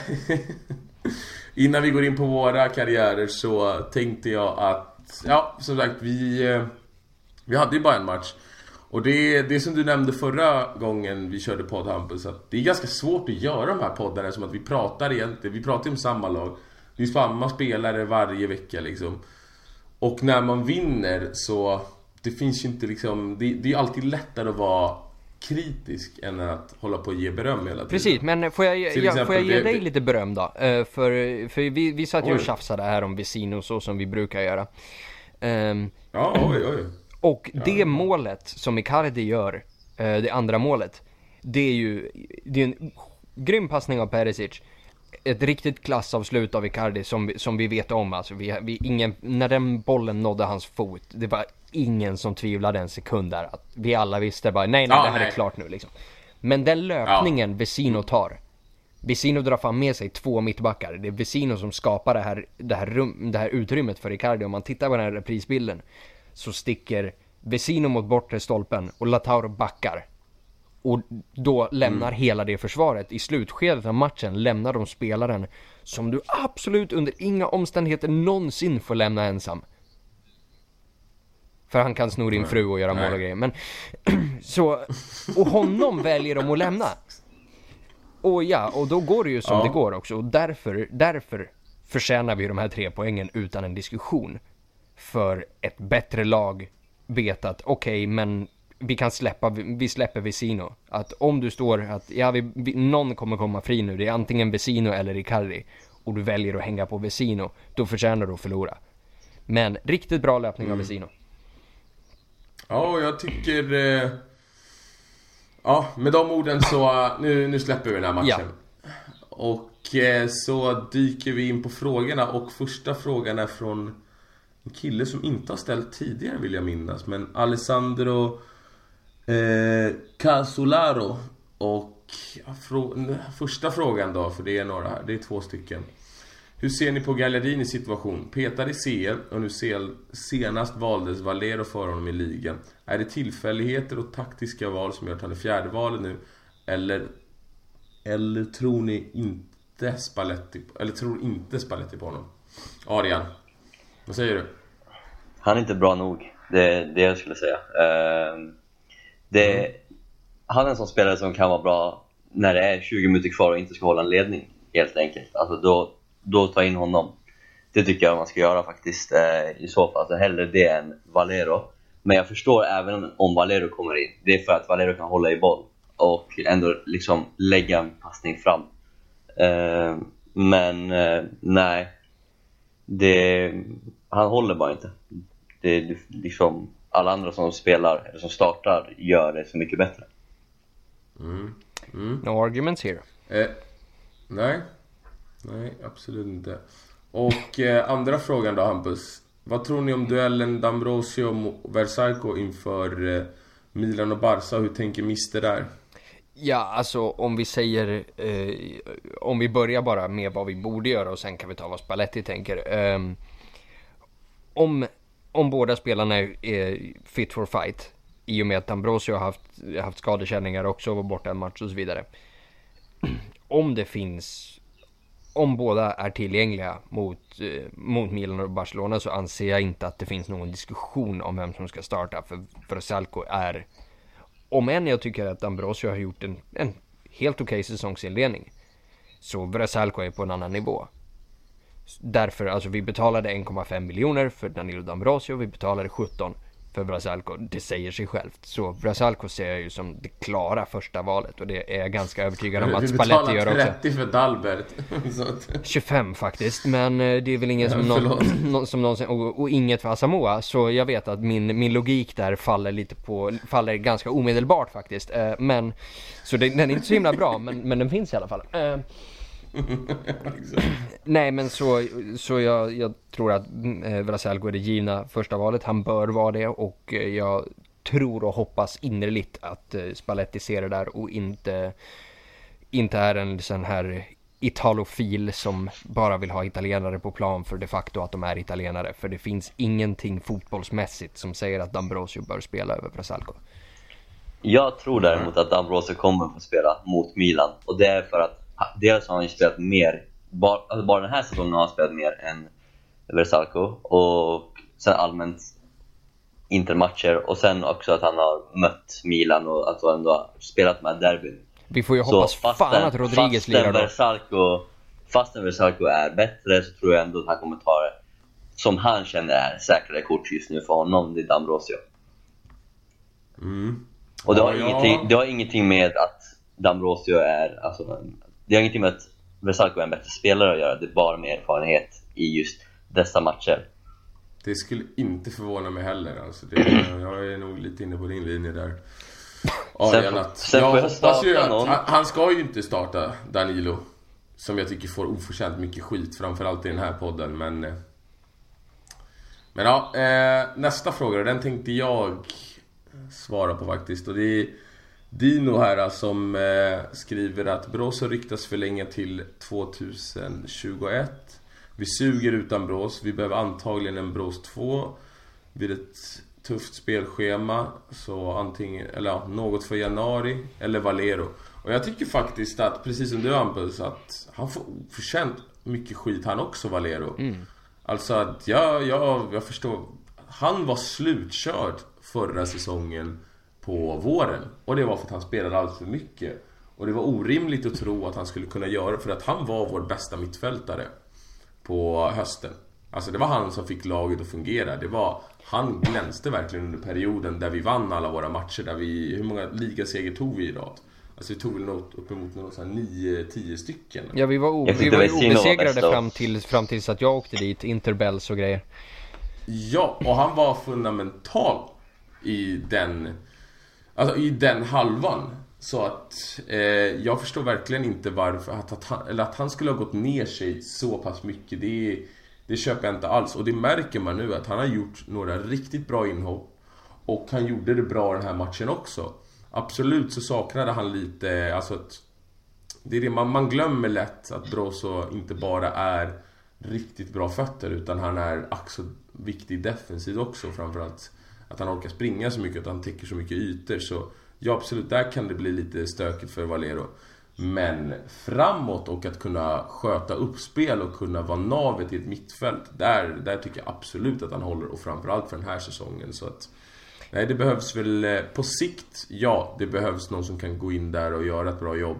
innan vi går in på våra karriärer så tänkte jag att, ja som sagt vi, eh, vi hade ju bara en match. Och det, det som du nämnde förra gången vi körde podd Hampus, att det är ganska svårt att göra de här poddarna som att vi pratar egentligen, vi pratar ju om samma lag. Det är samma spelare varje vecka liksom. Och när man vinner så Det finns ju inte liksom Det, det är ju alltid lättare att vara kritisk än att hålla på och ge beröm hela tiden. Precis, men får jag, ja, får exempel jag ge det- dig lite beröm då? Eh, för för vi, vi satt ju och tjafsade här om Vesino så som vi brukar göra. Ehm, Ja, oj, oj. Och det målet som Icardi gör, eh, det andra målet, det är ju det är en grym passning av Perisic. Ett riktigt klassavslut av Icardi som, som vi vet om. Alltså, vi, vi, ingen, när den bollen nådde hans fot, det var ingen som tvivlade en sekund där. Att vi alla visste bara, nej nej Ja, det här är nej. klart nu liksom. Men den löpningen Vesino tar, Vesino drar fram med sig två mittbackar. Det är Vesino som skapar det här, det här, rum, det här utrymmet för Icardi. Om man tittar på den här reprisbilden så sticker Vesino mot bortre stolpen och Lautaro backar. Och då lämnar hela det försvaret. I slutskedet av matchen lämnar de spelaren som du absolut under inga omständigheter någonsin får lämna ensam. För han kan sno din fru och göra mål och grejer. Men så, och honom väljer de att lämna. Och ja, och då går det ju som Ja. det går också. Och därför, därför förtjänar vi de här tre poängen utan en diskussion. För ett bättre lag vet att okej, men vi kan släppa, vi släpper Vesino. Att om du står att, ja, vi, vi, någon kommer komma fri nu, det är antingen Vesino eller Icardi. Och du väljer att hänga på Vesino, då förtjänar du att förlora. Men riktigt bra löpning av Vesino. Ja, jag tycker... Eh, ja, med de orden så... eh, Nu, nu släpper vi den här matchen. Och eh, så dyker vi in på frågorna och första frågan är från en kille som inte har ställt tidigare vill jag minnas. Men Alessandro eh, Casolaro. Och frå- första frågan då, för det är några här. Det är två stycken. Hur ser ni på Gallardinis situation? Petad i CL och nu senast valdes Valero för honom i ligan. Är det tillfälligheter och taktiska val som gör att han är fjärde valet nu? Eller, eller tror ni inte Spalletti, eller tror inte Spalletti på honom? Adrian, vad säger du? Han är inte bra nog, det är det jag skulle säga. Ehm, det, Han är en sån spelare som kan vara bra när det är 20 minuter kvar och inte ska hålla en ledning, helt enkelt. Alltså då, då ta in honom. Det tycker jag man ska göra faktiskt eh, i så fall. Alltså hellre det än Valero. Men jag förstår även om Valero kommer in. Det är för att Valero kan hålla i boll och ändå liksom lägga en passning fram. Eh, men eh, nej, det, han håller bara inte. Det är liksom alla andra som spelar, eller som startar, gör det så mycket bättre. No arguments here. Eh, nej. Nej, absolut inte. Och eh, andra frågan då Hampus. Vad tror ni om duellen D'Ambrosio mot Versailles inför eh, Milan och Barca? Hur tänker Mister där? Ja, alltså om vi säger, eh, om vi börjar bara med vad vi borde göra och sen kan vi ta vad Spalletti tänker. Om, om båda spelarna är, är fit for fight, i och med att Ambrosio har haft, haft skadekänningar också och var borta en match och så vidare. Om det finns, om båda är tillgängliga mot, eh, mot Milan och Barcelona så anser jag inte att det finns någon diskussion om vem som ska starta. För Versalco är om än jag tycker att Ambrosio har gjort en, en helt okej säsongsinledning så Brasalco är på en annan nivå. Därför, alltså vi betalade 1,5 miljoner för Danilo D'Ambrosio, vi betalade 17 för Brasalco. Det säger sig självt. Så Brasalco ser jag ju som det klara första valet och det är jag ganska övertygad om att Vi Spalletti betalar gör också. 30 för Dalbert. Så att, 25 faktiskt, men eh, det är väl ingen som, Ja, någon, som någonsin, och, och inget för Asamoah. Så jag vet att min, min logik där faller lite på, faller ganska omedelbart faktiskt. Eh, men, så det, den är inte så himla bra, men, men den finns i alla fall. Eh, nej men så, så jag, jag tror att eh, Brasalco är det givna första valet. Han bör vara det och eh, jag tror och hoppas innerligt att eh, Spalletti ser det där och inte, inte är en sån här italofil som bara vill ha italienare på plan för de facto att de är italienare. För det finns ingenting fotbollsmässigt som säger att D'Ambrosio bör spela över Brasalco. Jag tror däremot att D'Ambrosio kommer få spela mot Milan och det är för att dels har han ju spelat mer, bara, alltså bara den här säsongen har han spelat mer än Versalco och sen allmänt intermatcher och sen också att han har mött Milan och att han ändå har spelat med derbyn. Vi får ju hoppas så fan att Rodriguez lirar då. Versalco, fastän Versalco är bättre så tror jag ändå att han kommer ta det som han känner är säkrare kort just nu för honom, det är D'Ambrosio. Mm. Och det har, Ja, ja. ingenting, det har ingenting med att D'Ambrosio är, alltså, det har ingenting med att Versalco är en bättre spelare att göra, det är bara med erfarenhet i just dessa matcher. Det skulle inte förvåna mig heller alltså. det, Jag är nog lite inne på din linje där. Adrian, får- att sen jag hoppas ju att någon. han, han ska ju inte starta Danilo. Som jag tycker får oförtjänt mycket skit, framförallt i den här podden, men... eh, Men ja, eh, nästa fråga den tänkte jag svara på faktiskt. Och det är Dino här som eh, skriver att Brozo ryktas förlänga till 2021. Vi suger utan Brås. Vi behöver antagligen en Brås 2 vid ett tufft spelschema. Så antingen, eller ja, något för januari eller Valero. Och jag tycker faktiskt att, precis som du Hampus, att han får oförtjänt mycket skit han också, Valero. Alltså att jag, jag, jag förstår. Han var slutkörd förra säsongen på våren. Och det var för att han spelade alldeles för mycket. Och det var orimligt att tro att han skulle kunna göra det för att han var vår bästa mittfältare på hösten. Alltså det var han som fick laget att fungera. Det var, han glänste verkligen under perioden där vi vann alla våra matcher. Där vi, hur många ligaseger tog vi i rad? Alltså vi tog väl något, uppemot något så här 9-10 stycken. Ja, vi var, o- vi var ju obesegrade fram till, fram tills att jag åkte dit, Interbells och grejer. Ja, och han var fundamental i den Alltså i den halvan. Så att eh, jag förstår verkligen inte varför att, att, han, eller att han skulle ha gått ner sig så pass mycket det, det köper jag inte alls. Och det märker man nu att han har gjort några riktigt bra inhopp. Och han gjorde det bra den här matchen också. Absolut så saknade han lite, alltså att det är det, man, man glömmer lätt att Brozo inte bara är riktigt bra fötter utan han är också viktig defensivt också framförallt. Att han orkar springa så mycket, att han täcker så mycket ytor. Så ja, absolut, där kan det bli lite stökigt för Valero. Men framåt och att kunna sköta uppspel och kunna vara navet i ett mittfält. Där, där tycker jag absolut att han håller och framförallt för den här säsongen. Så att, nej, det behövs väl eh, på sikt, ja, det behövs någon som kan gå in där och göra ett bra jobb.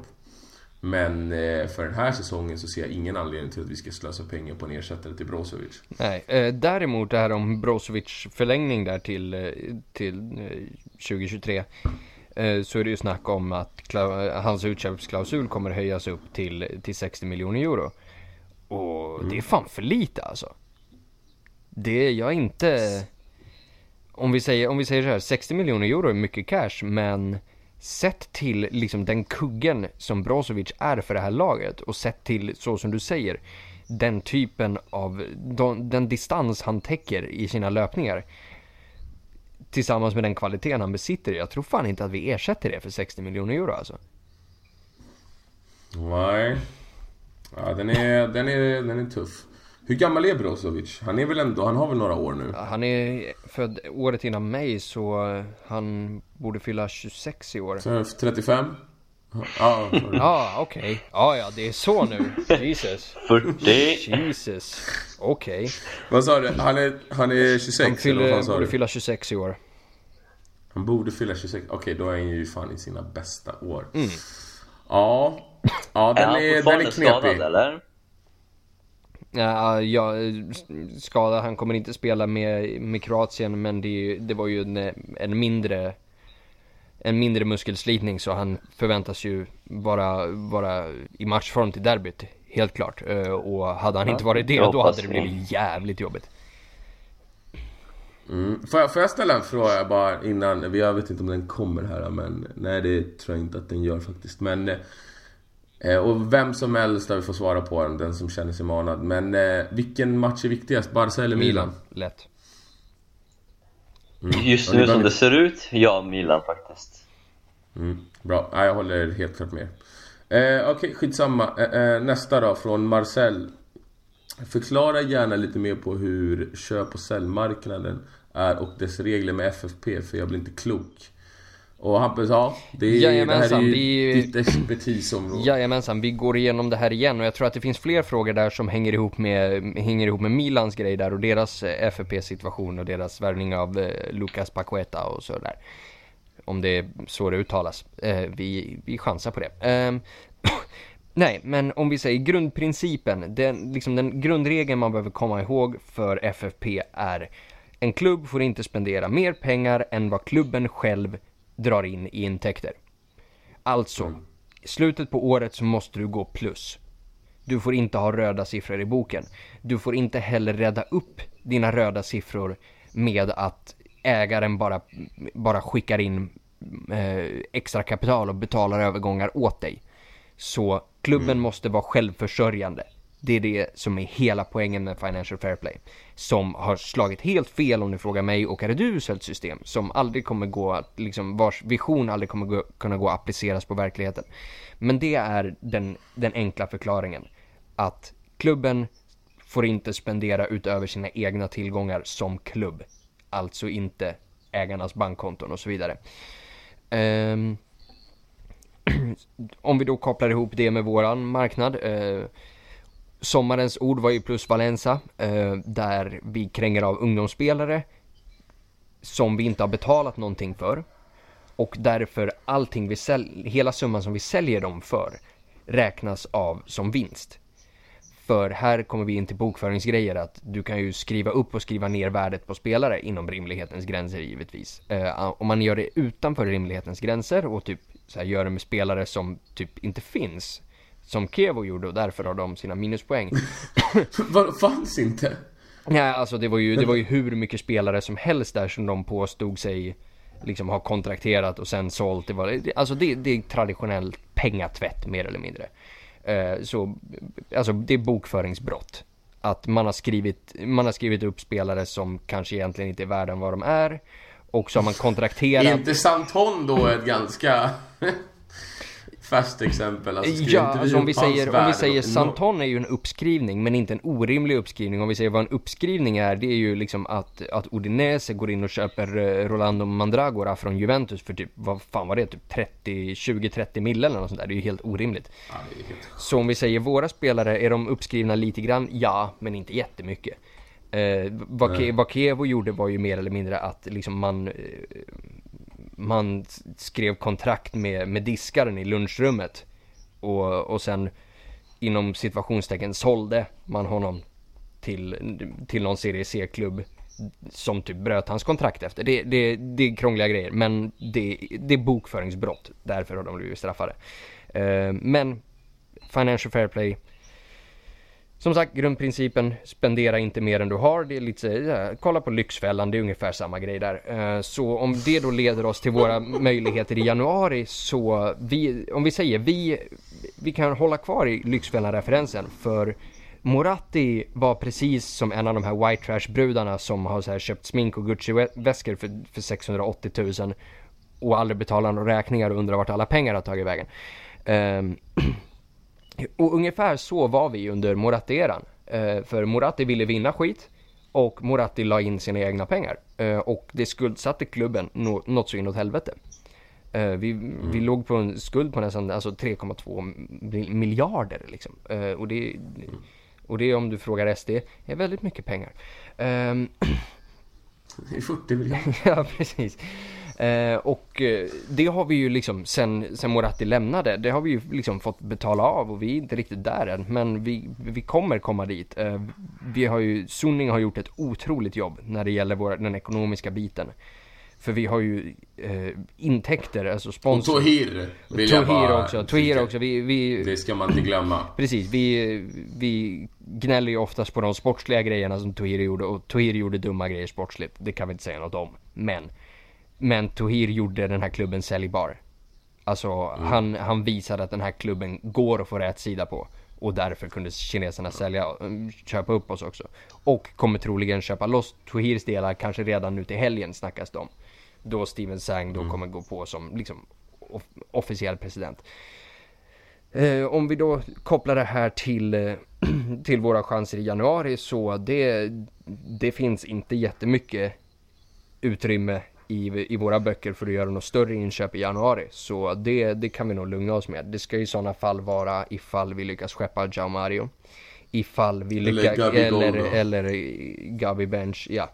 Men eh, för den här säsongen så ser jag ingen anledning till att vi ska slösa pengar på en ersättare till Brozovic. Nej, eh, däremot det här om Brozovic förlängning där till, eh, till eh, 2023 eh, så är det ju snack om att hans utköpsklausul kommer höjas upp till, till 60 miljoner euro. Och det är fan för lite alltså. Det är jag inte... Om vi säger, om vi säger så här, 60 miljoner euro är mycket cash men sett till liksom den kuggen som Brozovic är för det här laget och sett till så som du säger den typen av, de, den distans han täcker i sina löpningar tillsammans med den kvaliteten han besitter. Jag tror fan inte att vi ersätter det för 60 miljoner euro alltså. Nej. Ja, den är, den är, den är tuff. Hur gammal är Brozovic? Han är väl ändå, han har väl några år nu? Han är född året innan mig så han borde fylla 26 i år. Så 35? Ja. Ja, okej. Ja, ja, det är så nu. Jesus. 40! Jesus. Okej. Vad sa du? Han är, han är 26? Han eller vad fyller, fan sa borde du? fylla 26 i år. Han borde fylla 26. Okej, då är han ju fan i sina bästa år. Mm. Ja. Ja, Är den han är, den är fortfarande skadad knepig. eller? Ja, ja, skada. Han kommer inte spela med, med Kroatien men det, det var ju en, en mindre en mindre muskelslitning så han förväntas ju vara, vara i matchform till derbyt. Helt klart. Eh, Och hade han inte varit det då hade det blivit jävligt jobbigt. Mm. Får, jag, får jag ställa en fråga bara innan? Jag vet inte om den kommer här men nej det tror jag inte att den gör faktiskt. Men eh, och vem som helst där vi får svara på den, den som känner sig manad. Men eh, vilken match är viktigast? Barca eller Milan? Milan, lätt. Just Ja, nu det som det ser ut, ja Milan faktiskt. Mm, bra, ja, jag håller helt klart med. Okej, okay, skitsamma. Eh, nästa då, från Marcel. Förklara gärna lite mer på hur köp och säljmarknaden är och dess regler med FFP, för jag blir inte klok. Och Hampus, ja, det, är, det här är ju vi, ditt expertisområde. Jajamensan, vi går igenom det här igen och jag tror att det finns fler frågor där som hänger ihop med, hänger ihop med Milans grej där och deras eh, FFP-situation och deras värvning av eh, Lucas Paqueta och sådär. Om det är så det uttalas. Eh, vi, vi chansar på det. Eh, nej, men om vi säger grundprincipen, den, liksom den grundregeln man behöver komma ihåg för FFP är en klubb får inte spendera mer pengar än vad klubben själv drar in i intäkter. Alltså, mm. i slutet på året så måste du gå plus. Du får inte ha röda siffror i boken. Du får inte heller rädda upp dina röda siffror med att ägaren bara, bara skickar in eh, extra kapital och betalar övergångar åt dig. Så klubben mm. måste vara självförsörjande. Det är det som är hela poängen med Financial Fair Play. Som har slagit helt fel om ni frågar mig och är ett uselt system som aldrig kommer gå att, liksom vars vision aldrig kommer gå, kunna gå att appliceras på verkligheten. Men det är den, den enkla förklaringen. Att klubben får inte spendera utöver sina egna tillgångar som klubb. Alltså inte ägarnas bankkonton och så vidare. Um, om vi då kopplar ihop det med våran marknad. Uh, sommarens ord var ju plus Valenza, eh, där vi kränger av ungdomsspelare som vi inte har betalat någonting för. Och därför allting vi säljer, hela summan som vi säljer dem för räknas av som vinst. För här kommer vi in till bokföringsgrejer att du kan ju skriva upp och skriva ner värdet på spelare inom rimlighetens gränser givetvis. Eh, om man gör det utanför rimlighetens gränser och typ så här, gör det med spelare som typ inte finns som Kevo gjorde och därför har de sina minuspoäng. Vad fanns inte? Nej, alltså det var, ju, det var ju hur mycket spelare som helst där som de påstod sig liksom ha kontrakterat och sen sålt. Det var, alltså det, det är traditionell pengatvätt mer eller mindre. Uh, så, alltså det är bokföringsbrott. Att man har, skrivit, man har skrivit upp spelare som kanske egentligen inte är värda vad de är. Och så har man kontrakterat... Är inte Santon då ett ganska färskt exempel. Alltså, ja, alltså om vi säger, om vi säger Santon är ju en uppskrivning, men inte en orimlig uppskrivning. Om vi säger vad en uppskrivning är, det är ju liksom att, att Udinese går in och köper eh, Rolando Mandragora från Juventus för typ, vad fan var det, typ 30, 20-30 mil eller något sånt där. Det är ju helt orimligt. Ja, helt... Så om vi säger våra spelare, är de uppskrivna lite grann? Ja, men inte jättemycket. Eh, vad, Ke vad Kevo gjorde var ju mer eller mindre att liksom man eh, man skrev kontrakt med, med diskaren i lunchrummet. Och, och sen inom situationstecken sålde man honom till, till någon serie C-klubb som typ bröt hans kontrakt efter. Det, det, det är krångliga grejer men det, det är bokföringsbrott. Därför har de blivit straffade. Uh, men Financial Fair Play som sagt, grundprincipen, spendera inte mer än du har. Det är lite, ja, kolla på Lyxfällan, det är ungefär samma grej där. Eh, så om det då leder oss till våra möjligheter i januari så, vi, om vi säger vi, vi kan hålla kvar i Lyxfällan-referensen för Moratti var precis som en av de här white trash brudarna som har så här köpt smink och Gucci-väskor för, för 680 000 och aldrig betalar några räkningar och undrar vart alla pengar har tagit vägen. Um, Och ungefär så var vi under Moratti-eran. Eh, för Moratti ville vinna skit och Moratti la in sina egna pengar. Eh, och det skuldsatte klubben något så inåt helvete. Eh, vi, mm. vi låg på en skuld på nästan alltså 3,2 miljarder liksom. Och, det, och det om du frågar SD är väldigt mycket pengar. Ehm, det är 40 miljarder. ja, precis. Eh, och eh, det har vi ju liksom sen, sen Moratti lämnade, det har vi ju liksom fått betala av och vi är inte riktigt där än. Men vi, vi kommer komma dit. Eh, vi har ju, Sunning har gjort ett otroligt jobb när det gäller vår, den ekonomiska biten. För vi har ju eh, intäkter, alltså sponsor. Och Tohir vill Tohir jag bara... också. Tohir också. Vi, vi, det ska man inte glömma. Precis, vi, vi gnäller ju oftast på de sportsliga grejerna som Tohir gjorde. Och Tohir gjorde dumma grejer sportsligt. Det kan vi inte säga något om. Men men Tohir gjorde den här klubben säljbar. Alltså mm. han, han visade att den här klubben går att få rätt sida på. Och därför kunde kineserna sälja, mm, köpa upp oss också. Och kommer troligen köpa loss Tohirs delar kanske redan nu till helgen snackas det om. Då Steven Sang då mm. kommer gå på som liksom off officiell president. Eh, om vi då kopplar det här till, eh, till våra chanser i januari så det, det finns inte jättemycket utrymme i, i våra böcker för att göra något större inköp i januari. Så det, det kan vi nog lugna oss med. Det ska i sådana fall vara ifall vi lyckas skeppa Jao Mario. Ifall vi lyckas, Gabi eller, Gold eller, eller Gabi Bench, ja.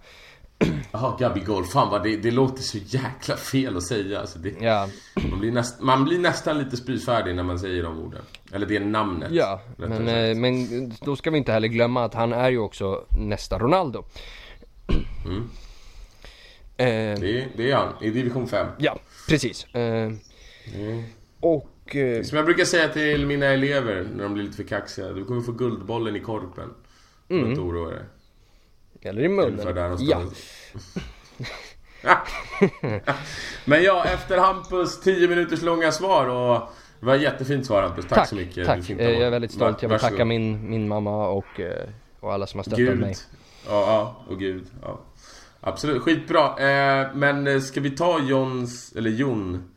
Jaha, Gabigol. Fan vad det, det låter så jäkla fel att säga. Alltså det, Ja, man, blir näst, man blir nästan lite spyfärdig när man säger de orden. Eller det namnet. ja. Men, eh, men då ska vi inte heller glömma att han är ju också nästa Ronaldo. Mm. Eh, Det, det är han, i division 5. ja, precis. Eh, Mm. och... Eh, Som jag brukar säga till mina elever när de blir lite för kaxiga. Du kommer få guldbollen i korpen. Du Mm. inte oroa dig. eller i Ungefär där munnen. Ja. Men ja, efter Hampus 10 minuters långa svar och det var jättefint svar Hampus. Tack, tack. så mycket. tack. Du Eh, jag är väldigt stolt. Jag vill Varsågod. tacka min, min mamma och, eh, och alla som har stöttat Gud. mig. Ja, ja, och Gud. Ja. Absolut, skitbra. Eh, men ska vi ta Jons, eller Jon,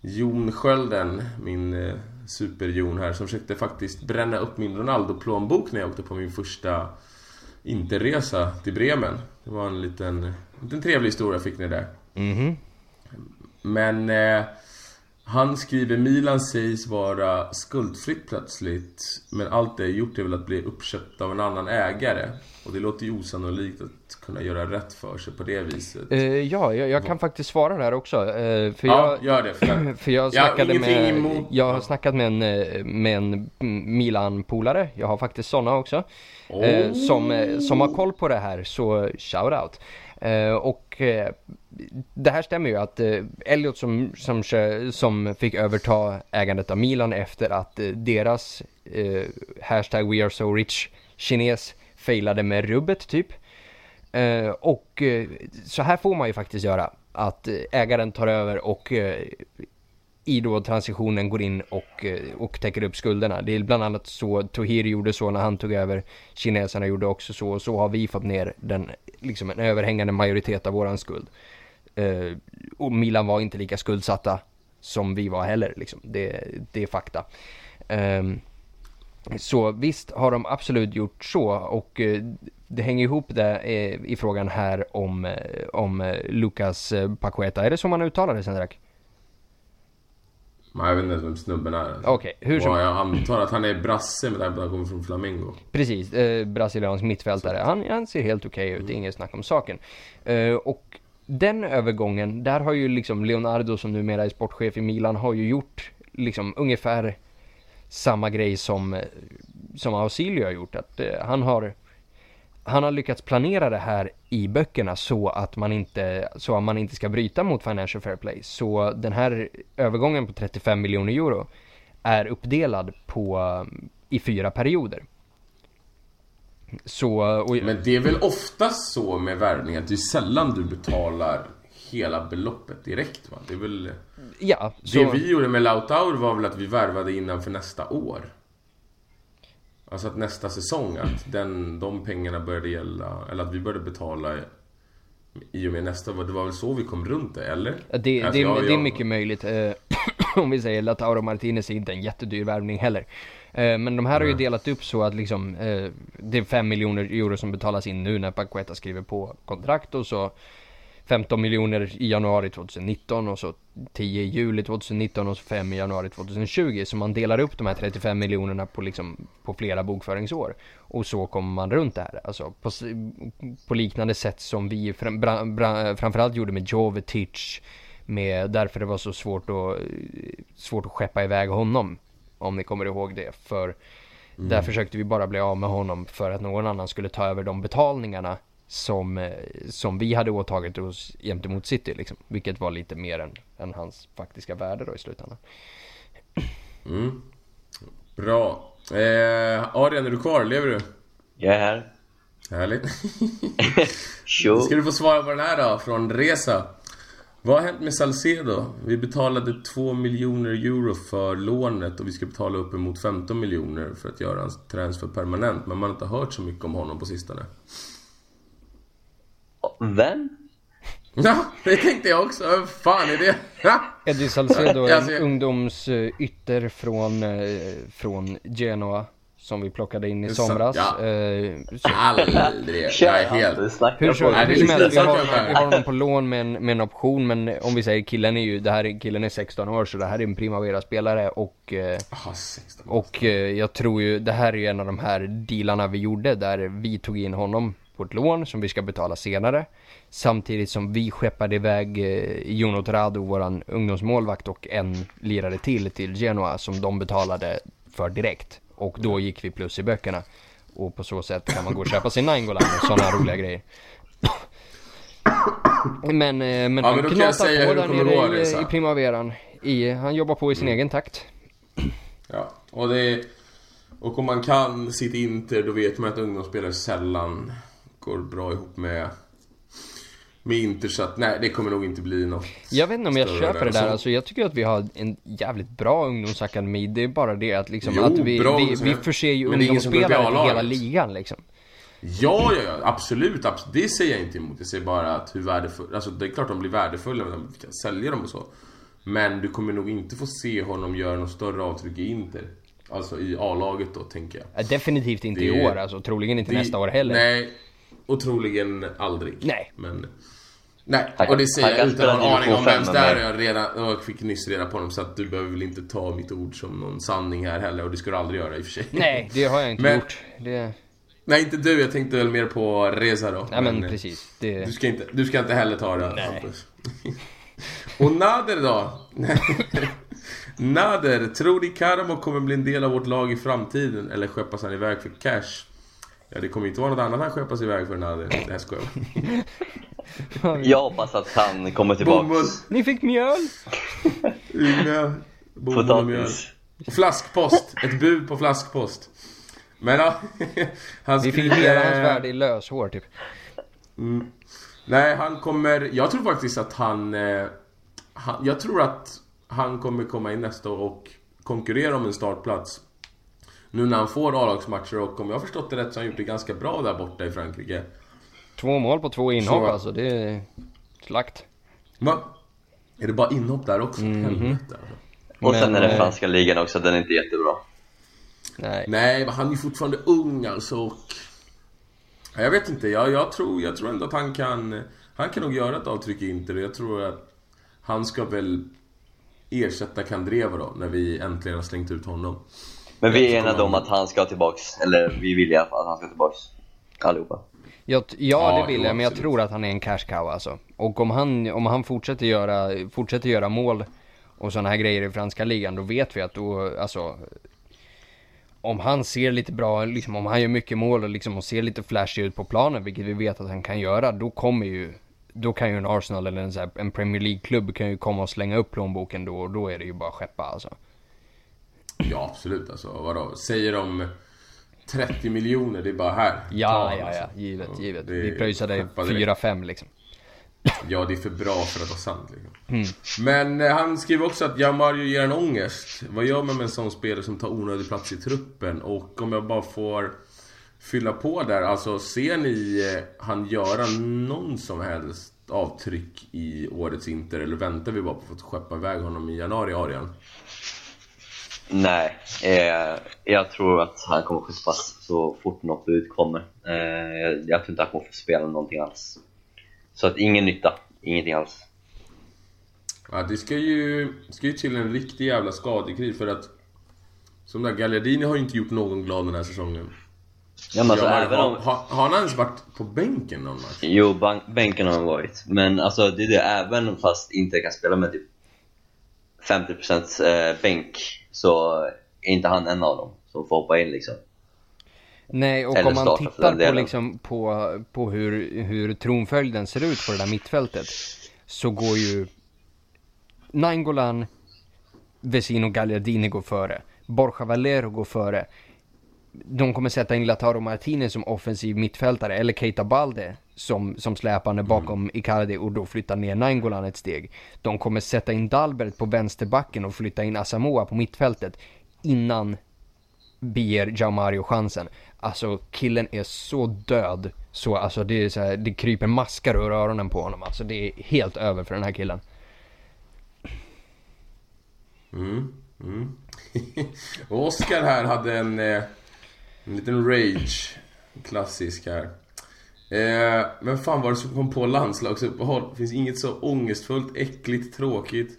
Jon Skölden, min eh, super-Jon här, som försökte faktiskt bränna upp min Ronaldo-plånbok när jag åkte på min första interresa till Bremen. Det var en liten, liten trevlig historia fick ni där. Mhm. Men eh, han skriver Milan sägs vara skuldfritt plötsligt Men allt det är gjort är väl att bli uppköpt av en annan ägare Och det låter ju osannolikt att kunna göra rätt för sig på det viset Eh, ja, jag, jag kan faktiskt svara där också. Eh, för Ja, jag, gör det för För jag snackade ingenting med, emot- jag har snackat med en, eh, med en Milan-polare, jag har faktiskt sådana också. Eh, som, eh, som har koll på det här, så shout out. Och det här stämmer ju att eh, Elliot som, som, som fick överta ägandet av Milan efter att eh, deras eh, hashtag we are so rich kines failade med rubbet typ. Eh, och eh, så här får man ju faktiskt göra. Att eh, ägaren tar över och eh, i då transitionen går in och, eh, och täcker upp skulderna. Det är bland annat så Tohir gjorde så när han tog över. Kineserna gjorde också så. Och så har vi fått ner den, liksom en överhängande majoritet av våran skuld. Eh, och Milan var inte lika skuldsatta som vi var heller. Liksom. Det, det är fakta. Eh, så visst har de absolut gjort så och eh, det hänger ihop det eh, i frågan här om, eh, om eh, Lucas eh, Paqueta. Är det så man uttalar det Sendrak? Nej, Jag vet inte ens vem snubben är alltså. Okej, hur som Och jag antar att han är brasse med tanke på att han kommer från Flamingo Precis, eh, brasiliansk mittfältare. Han, han ser helt okej ut, det är inget snack om saken. Eh, och den övergången, där har ju liksom Leonardo som numera är sportchef i Milan har ju gjort liksom ungefär samma grej som, eh, som Ausilio har gjort. Att eh, han har han har lyckats planera det här i böckerna så att man inte, så att man inte ska bryta mot Financial Fair Play. Så den här övergången på 35 miljoner euro är uppdelad på, i fyra perioder. Så, och, Men det är väl oftast så med värvning att det är sällan du betalar hela beloppet direkt va? Det är väl... ja, så, Det vi gjorde med Lautaur var väl att vi värvade innan för nästa år. Alltså att nästa säsong, att den, de pengarna började gälla, eller att vi började betala i och med nästa. Det var väl så vi kom runt det, eller? Ja, Det, Alltså, det, jag- det är mycket möjligt. Eh, om vi säger Lautaro Martinez är inte en jättedyr värvning heller. Eh, men de här har ju delat upp så att liksom, eh, det är 5 miljoner euro som betalas in nu när Paqueta skriver på kontrakt och så 15 miljoner i januari 2019 och så 10 i juli 2019 och så 5 i januari 2020. Så man delar upp de här 35 miljonerna på, liksom, på flera bokföringsår. Och så kommer man runt det här. Alltså på, på liknande sätt som vi fram, bra, bra, framförallt gjorde med Jovetic. Med, därför det var så svårt att, svårt att skeppa iväg honom. Om ni kommer ihåg det. För där försökte vi bara bli av med honom för att någon annan skulle ta över de betalningarna som, eh, som vi hade åtagit oss gentemot City liksom. Vilket var lite mer än, än hans faktiska värde då i slutändan. Mm. Bra. Eh, Adrian, är du kvar? Lever du? Jag är här. Härligt. Tjo! Ska du få svara på den här då, från Resa. Vad har hänt med Salcedo? Vi betalade 2 miljoner euro för lånet och vi ska betala uppemot 15 miljoner för att göra hans transfer permanent. Men man har inte hört så mycket om honom på sistone. Vem? Ja, det tänkte jag också. Vem fan är det? Eddie Salcedo är en ungdomsytter från, eh, från Genoa. Som vi plockade in i somras. ja. Eh, så, Aldrig. Jag är helt... Hur som helst, vi har, vi har honom på lån med en, med en option. Men om vi säger killen är ju, det här är, killen är 16 år så det här är en Primavera-spelare. Och, eh, Aha, 16. och eh, jag tror ju, det här är ju en av de här dealarna vi gjorde. Där vi tog in honom ett lån som vi ska betala senare. Samtidigt som vi skeppade iväg eh, Jono Torrado, våran ungdomsmålvakt och en lirare till till Genoa som de betalade för direkt. Och då gick vi plus i böckerna. Och på så sätt kan man gå och köpa sin Nainggolan och sådana roliga grejer. Men, eh, men Ja, han men knatar på där nere i, i primaveran. I, han jobbar på i sin egen takt. Ja, och det... Och om man kan sitt Inter, då vet man att ungdomsspelare sällan går bra ihop med... Med Inter, så att nej, det kommer nog inte bli något Jag vet inte om jag köper det där. där. Så- Alltså, jag tycker att vi har en jävligt bra ungdomsakademi. Det är bara det att, liksom, Jo, att vi, bra vi, vi förser ju ungdomsspelare till hela ligan liksom. Ja, ja, ja, absolut, absolut. Det säger jag inte emot. Jag säger bara att hur värdefull... Alltså det är klart de blir värdefulla, men vi kan sälja dem och så. Men du kommer nog inte få se honom göra något större avtryck i Inter. Alltså i A-laget då, tänker jag. Ja, Definitivt inte Det- i år, alltså troligen inte Det- nästa år heller. Nej, och troligen aldrig. Nej. Men... Nej, och det säger jag utan att ha en spela aning om vems det är. Jag, redan, jag fick nyss reda på honom så att du behöver väl inte ta mitt ord som någon sanning här heller. Och det ska du aldrig göra i och för sig. Nej, det har jag inte Men- gjort. Det... Nej, inte du. Jag tänkte väl mer på Reza då. Nej men eh, precis. Det... Du ska inte, du ska inte heller ta det Nej. Hampus. Och Nader då? Nader, tror ni Karamo kommer bli en del av vårt lag i framtiden? Eller skeppas han iväg för cash? Ja, det kommer inte vara något annat han skeppas iväg för. Nej, jag skojar. Jag hoppas att han kommer Bomull, tillbaks. Ni fick mjöl! Bomull och mjöl. Och flaskpost. Ett bud på flaskpost. Men ja, han Vi fick hela hans värde i löshår typ. Nej, han kommer... Jag tror faktiskt att han, eh, han... Jag tror att han kommer komma in nästa år och konkurrera om en startplats. Nu när han får A-lagsmatcher och om jag har förstått det rätt så har han gjort det ganska bra där borta i Frankrike. Två mål på två inhopp Så- alltså. Det är slakt. Va? Är det bara inhopp där också? Mhm. Helvete alltså. Och sen är det eh, franska ligan också, den är inte jättebra. Nej. Nej, men han är ju fortfarande ung alltså och... Ja, Jag vet inte, jag, jag, tror, jag tror ändå att han kan... Han kan nog göra ett avtryck i Inter och jag tror att han ska väl ersätta Kandreva då, när vi äntligen har slängt ut honom. Men vi är enade om att han ska tillbaks, eller vi vill i alla fall att han ska tillbaks. Allihopa. Jag, ja, Ja, det vill jo, jag, men jag tror att han är en cash cow alltså. Och om han, om han fortsätter göra, fortsätter göra mål och sådana här grejer i franska ligan, då vet vi att då, alltså om han ser lite bra, liksom om han gör mycket mål och liksom och ser lite flashig ut på planen, vilket vi vet att han kan göra, då kommer ju då kan ju en Arsenal eller en, så här, en Premier League-klubb kan ju komma och slänga upp plånboken då och då är det ju bara att skeppa alltså. Ja, absolut alltså. Vadå? Säger de 30 miljoner, det är bara här. Ja, ja, alltså. ja, givet, Ja, givet. det Vi pröjsade skeppa direkt. 4-5 liksom. Ja, det är för bra för att vara sant liksom. Mm. Men eh, han skriver också att Jamario ger en ångest. Vad gör man med en sån spelare som tar onödig plats i truppen? Och om jag bara får fylla på där. Alltså, ser ni eh, han göra någon som helst avtryck i årets Inter? Eller väntar vi bara på att få skeppa iväg honom i januari, Arian? Nej, eh, jag tror att han kommer skeppas så fort något bud kommer. Eh, jag, jag tror inte han kommer få spela någonting alls. Så att ingen nytta, ingenting alls. Ja, det ska ju, ska ju till en riktig jävla skadekris för att... Som där, Gagliardini har ju inte gjort någon glad den här säsongen. Ja, men alltså, Ja, även har, om... har, har han ens varit på bänken någon match? Jo, bank, bänken har han varit. Men alltså det är det, även fast inte kan spela med typ 50% eh, bänk så är inte han en av dem som får hoppa in liksom. Nej, och Eller om man tittar på, liksom, på, på hur, hur tronföljden ser ut på det där mittfältet så går ju Nainggolan, Vesino Gagliardini går före. Borja Valero går före. De kommer sätta in Lautaro Martinez som offensiv mittfältare eller Keita Balde som, som släpande bakom Icardi och då flytta ner Nainggolan ett steg. De kommer sätta in Dalbert på vänsterbacken och flytta in Asamoah på mittfältet innan ger Jao Mario chansen. Alltså killen är så död Så alltså det är så här, det kryper maskar ur öronen på honom. Alltså det är helt över för den här killen. Mm, mm. och Oscar här hade en, eh, en liten rage. Klassisk här. Eh, men fan var det som kom på landslagsuppehåll? Det finns inget så ångestfullt, äckligt, tråkigt,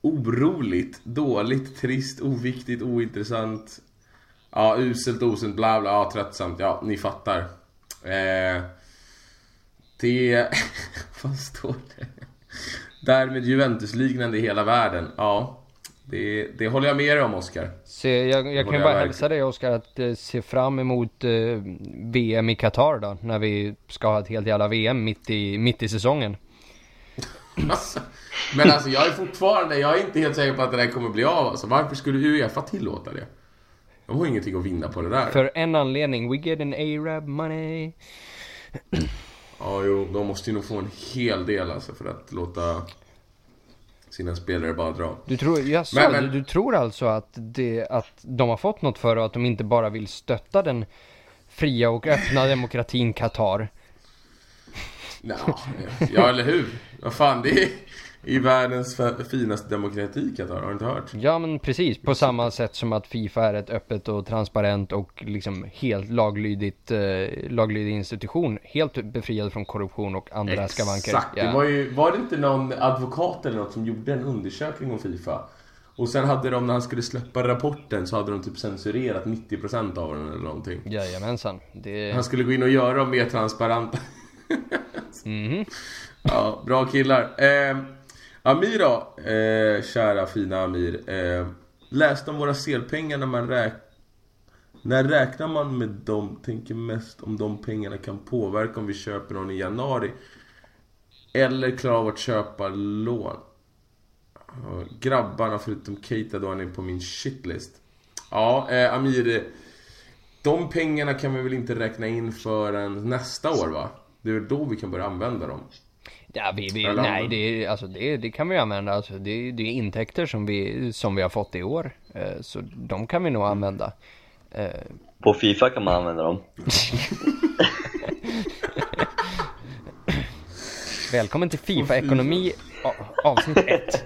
oroligt, dåligt, trist, oviktigt, ointressant. Ja, uselt, osunt, bla bla, ja, tröttsamt. Ja, ni fattar. Eh, det... vad står det? Därmed Juventus-liknande i hela världen. Ja, det, det håller jag med dig om Oskar. Jag, jag kan ju bara hälsa dig Oskar att eh, se fram emot eh, VM i Qatar då. När vi ska ha ett helt jävla VM mitt i, mitt i säsongen. Men alltså jag är fortfarande, jag är inte helt säker på att det där kommer bli av. Alltså, varför skulle Uefa tillåta det? De har ingenting att vinna på det där. För en anledning, we get an Arab money. ja, jo, de måste ju nog få en hel del alltså för att låta sina spelare bara dra. Du tror, jag sa, men, men... Du, du, tror alltså att, det, att de har fått något för att de inte bara vill stötta den fria och öppna demokratin Qatar? Ja, ja, eller hur? Vad fan, det är i världens finaste demokrati Qatar, har du inte hört? Ja men precis, på samma sätt som att Fifa är ett öppet och transparent och liksom helt laglydigt, eh, laglydig institution. Helt befriad från korruption och andra Exakt. skavanker. Exakt, ja. det var ju, var det inte någon advokat eller något som gjorde en undersökning om Fifa? Och sen hade de, när han skulle släppa rapporten så hade de typ censurerat 90% av den eller någonting. Jajamensan. Det... Han skulle gå in och göra dem mer transparenta. mm. Ja, bra killar. Eh, Amir då, eh, kära fina Amir. Eh, läste om våra selpengar när man räknar när räknar man med dem? Tänker mest om de pengarna kan påverka om vi köper någon i januari. Eller klarar av att köpa lån. Grabbarna förutom Keita då han är på min shitlist. Ja, eh, Amir. De pengarna kan vi väl inte räkna in förrän nästa år va? Det är då vi kan börja använda dem. Ja, vi, vi, nej, det, alltså det, det kan vi använda. Alltså det, det är intäkter som vi, som vi har fått i år. Eh, så de kan vi nog använda. Eh. På Fifa kan man använda dem. Välkommen till Fifa-ekonomi avsnitt 1.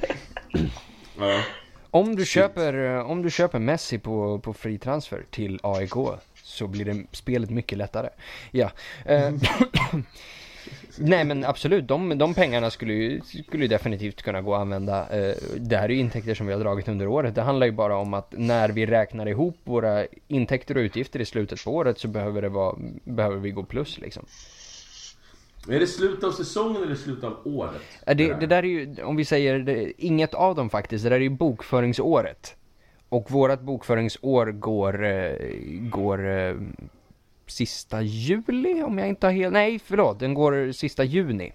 Ja. Om du köper, om du köper Messi på, på free transfer till AIK så blir det spelet mycket lättare. Ja. Eh, Nej men absolut, de, de pengarna skulle ju, skulle definitivt kunna gå att använda. Eh, det här är ju intäkter som vi har dragit under året. Det handlar ju bara om att när vi räknar ihop våra intäkter och utgifter i slutet på året så behöver, det vara, behöver vi gå plus liksom. Är det slutet av säsongen eller slutet av året? Det, det där är ju, om vi säger det, inget av dem faktiskt. Det där är ju bokföringsåret. Och vårat bokföringsår går, eh, går eh, sista juli om jag inte har helt... Nej, förlåt. Den går sista juni.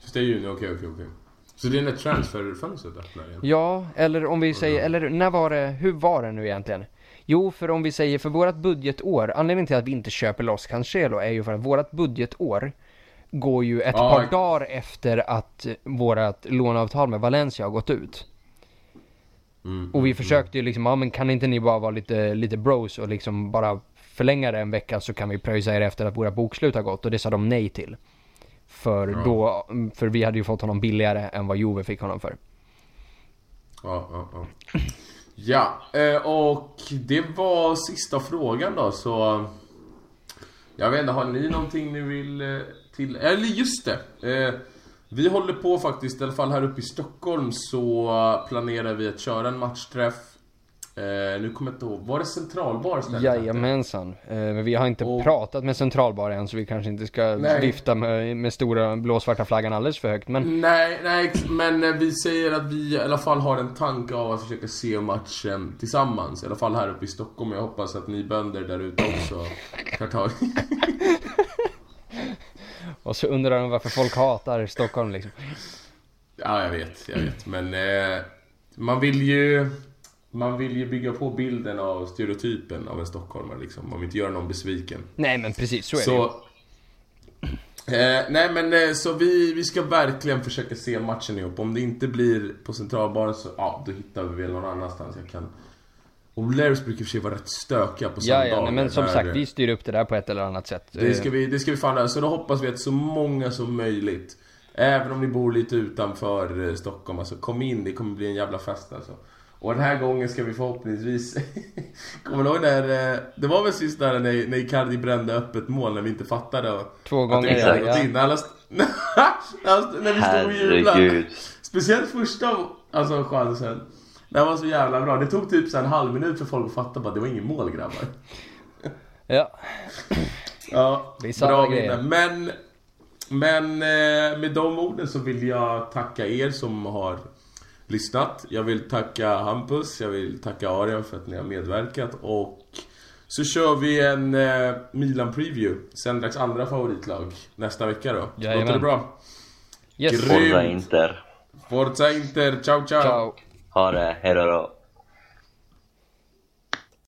Sista juni, okej, okej, okej. Så det är när transferfönstret öppnar igen? Ja, eller om vi säger... Eller när var det... Hur var det nu egentligen? Jo, för om vi säger för vårat budgetår, anledningen till att vi inte köper loss Cancelo är ju för att vårat budgetår går ju ett ah, par jag... dagar efter att vårat låneavtal med Valencia har gått ut. Mm, och vi mm, försökte ju liksom, ja men kan inte ni bara vara lite, lite bros och liksom bara förlänga det en vecka så kan vi pröjsa er efter att våra bokslut har gått och det sa de nej till. För ja. då, för vi hade ju fått honom billigare än vad Juve fick honom för. Ja, ja, ja. Ja, eh, och det var sista frågan då så... Jag vet inte, har ni någonting ni vill eh, till... Eller just det! Eh, vi håller på faktiskt, i alla fall här uppe i Stockholm så planerar vi att köra en matchträff Eh, nu kommer jag inte ihåg, var det centralbar stället? Jajamensan. Eh, men vi har inte och... pratat med centralbar än så vi kanske inte ska nej. vifta med, med stora blåsvarta flaggan alldeles för högt. Men... Nej, nej, men eh, vi säger att vi i alla fall har en tanke av att försöka se matchen tillsammans. I alla fall här uppe i Stockholm. Jag hoppas att ni bönder där ute också tar tag Och så undrar de varför folk hatar Stockholm liksom. Ja, jag vet, jag vet. Men eh, man vill ju man vill ju bygga på bilden av stereotypen av en stockholmare liksom. Man vill inte göra någon besviken. Nej men precis, så är så, det eh, Nej men eh, så vi, vi ska verkligen försöka se matchen ihop. Om det inte blir på Centralbaren så, ja, då hittar vi väl någon annanstans jag kan Och Lairs brukar i och för sig vara rätt stökiga på Ja, söndagar. ja, nej, men som sagt, vi styr upp det där på ett eller annat sätt. Det ska vi, det ska vi fan göra. Så då hoppas vi att så många som möjligt, även om ni bor lite utanför eh, Stockholm, alltså kom in. Det kommer bli en jävla fest alltså. Och den här gången ska vi förhoppningsvis... kommer du ihåg när... eh, Det var väl sist där när, när Icardi brände öppet mål när vi inte fattade och, Två att gånger, det hade ja, in. Alla när vi stod och jublade. Speciellt första alltså, chansen. Den var så jävla bra. Det tog typ så en halv minut för folk att fatta bara att det var ingen mål grabbar. Ja, Ja, bra grejer. minne. Men, men eh, med de orden så vill jag tacka er som har lyssnat. Jag vill tacka Hampus, jag vill tacka Arian för att ni har medverkat och så kör vi en eh, Milan-preview, Sendraks andra favoritlag, nästa vecka då. Jajamän. Låter det bra? yes. Grym. Forza Inter. Forza Inter, ciao ciao! Ciao. Ha det, hejdå då.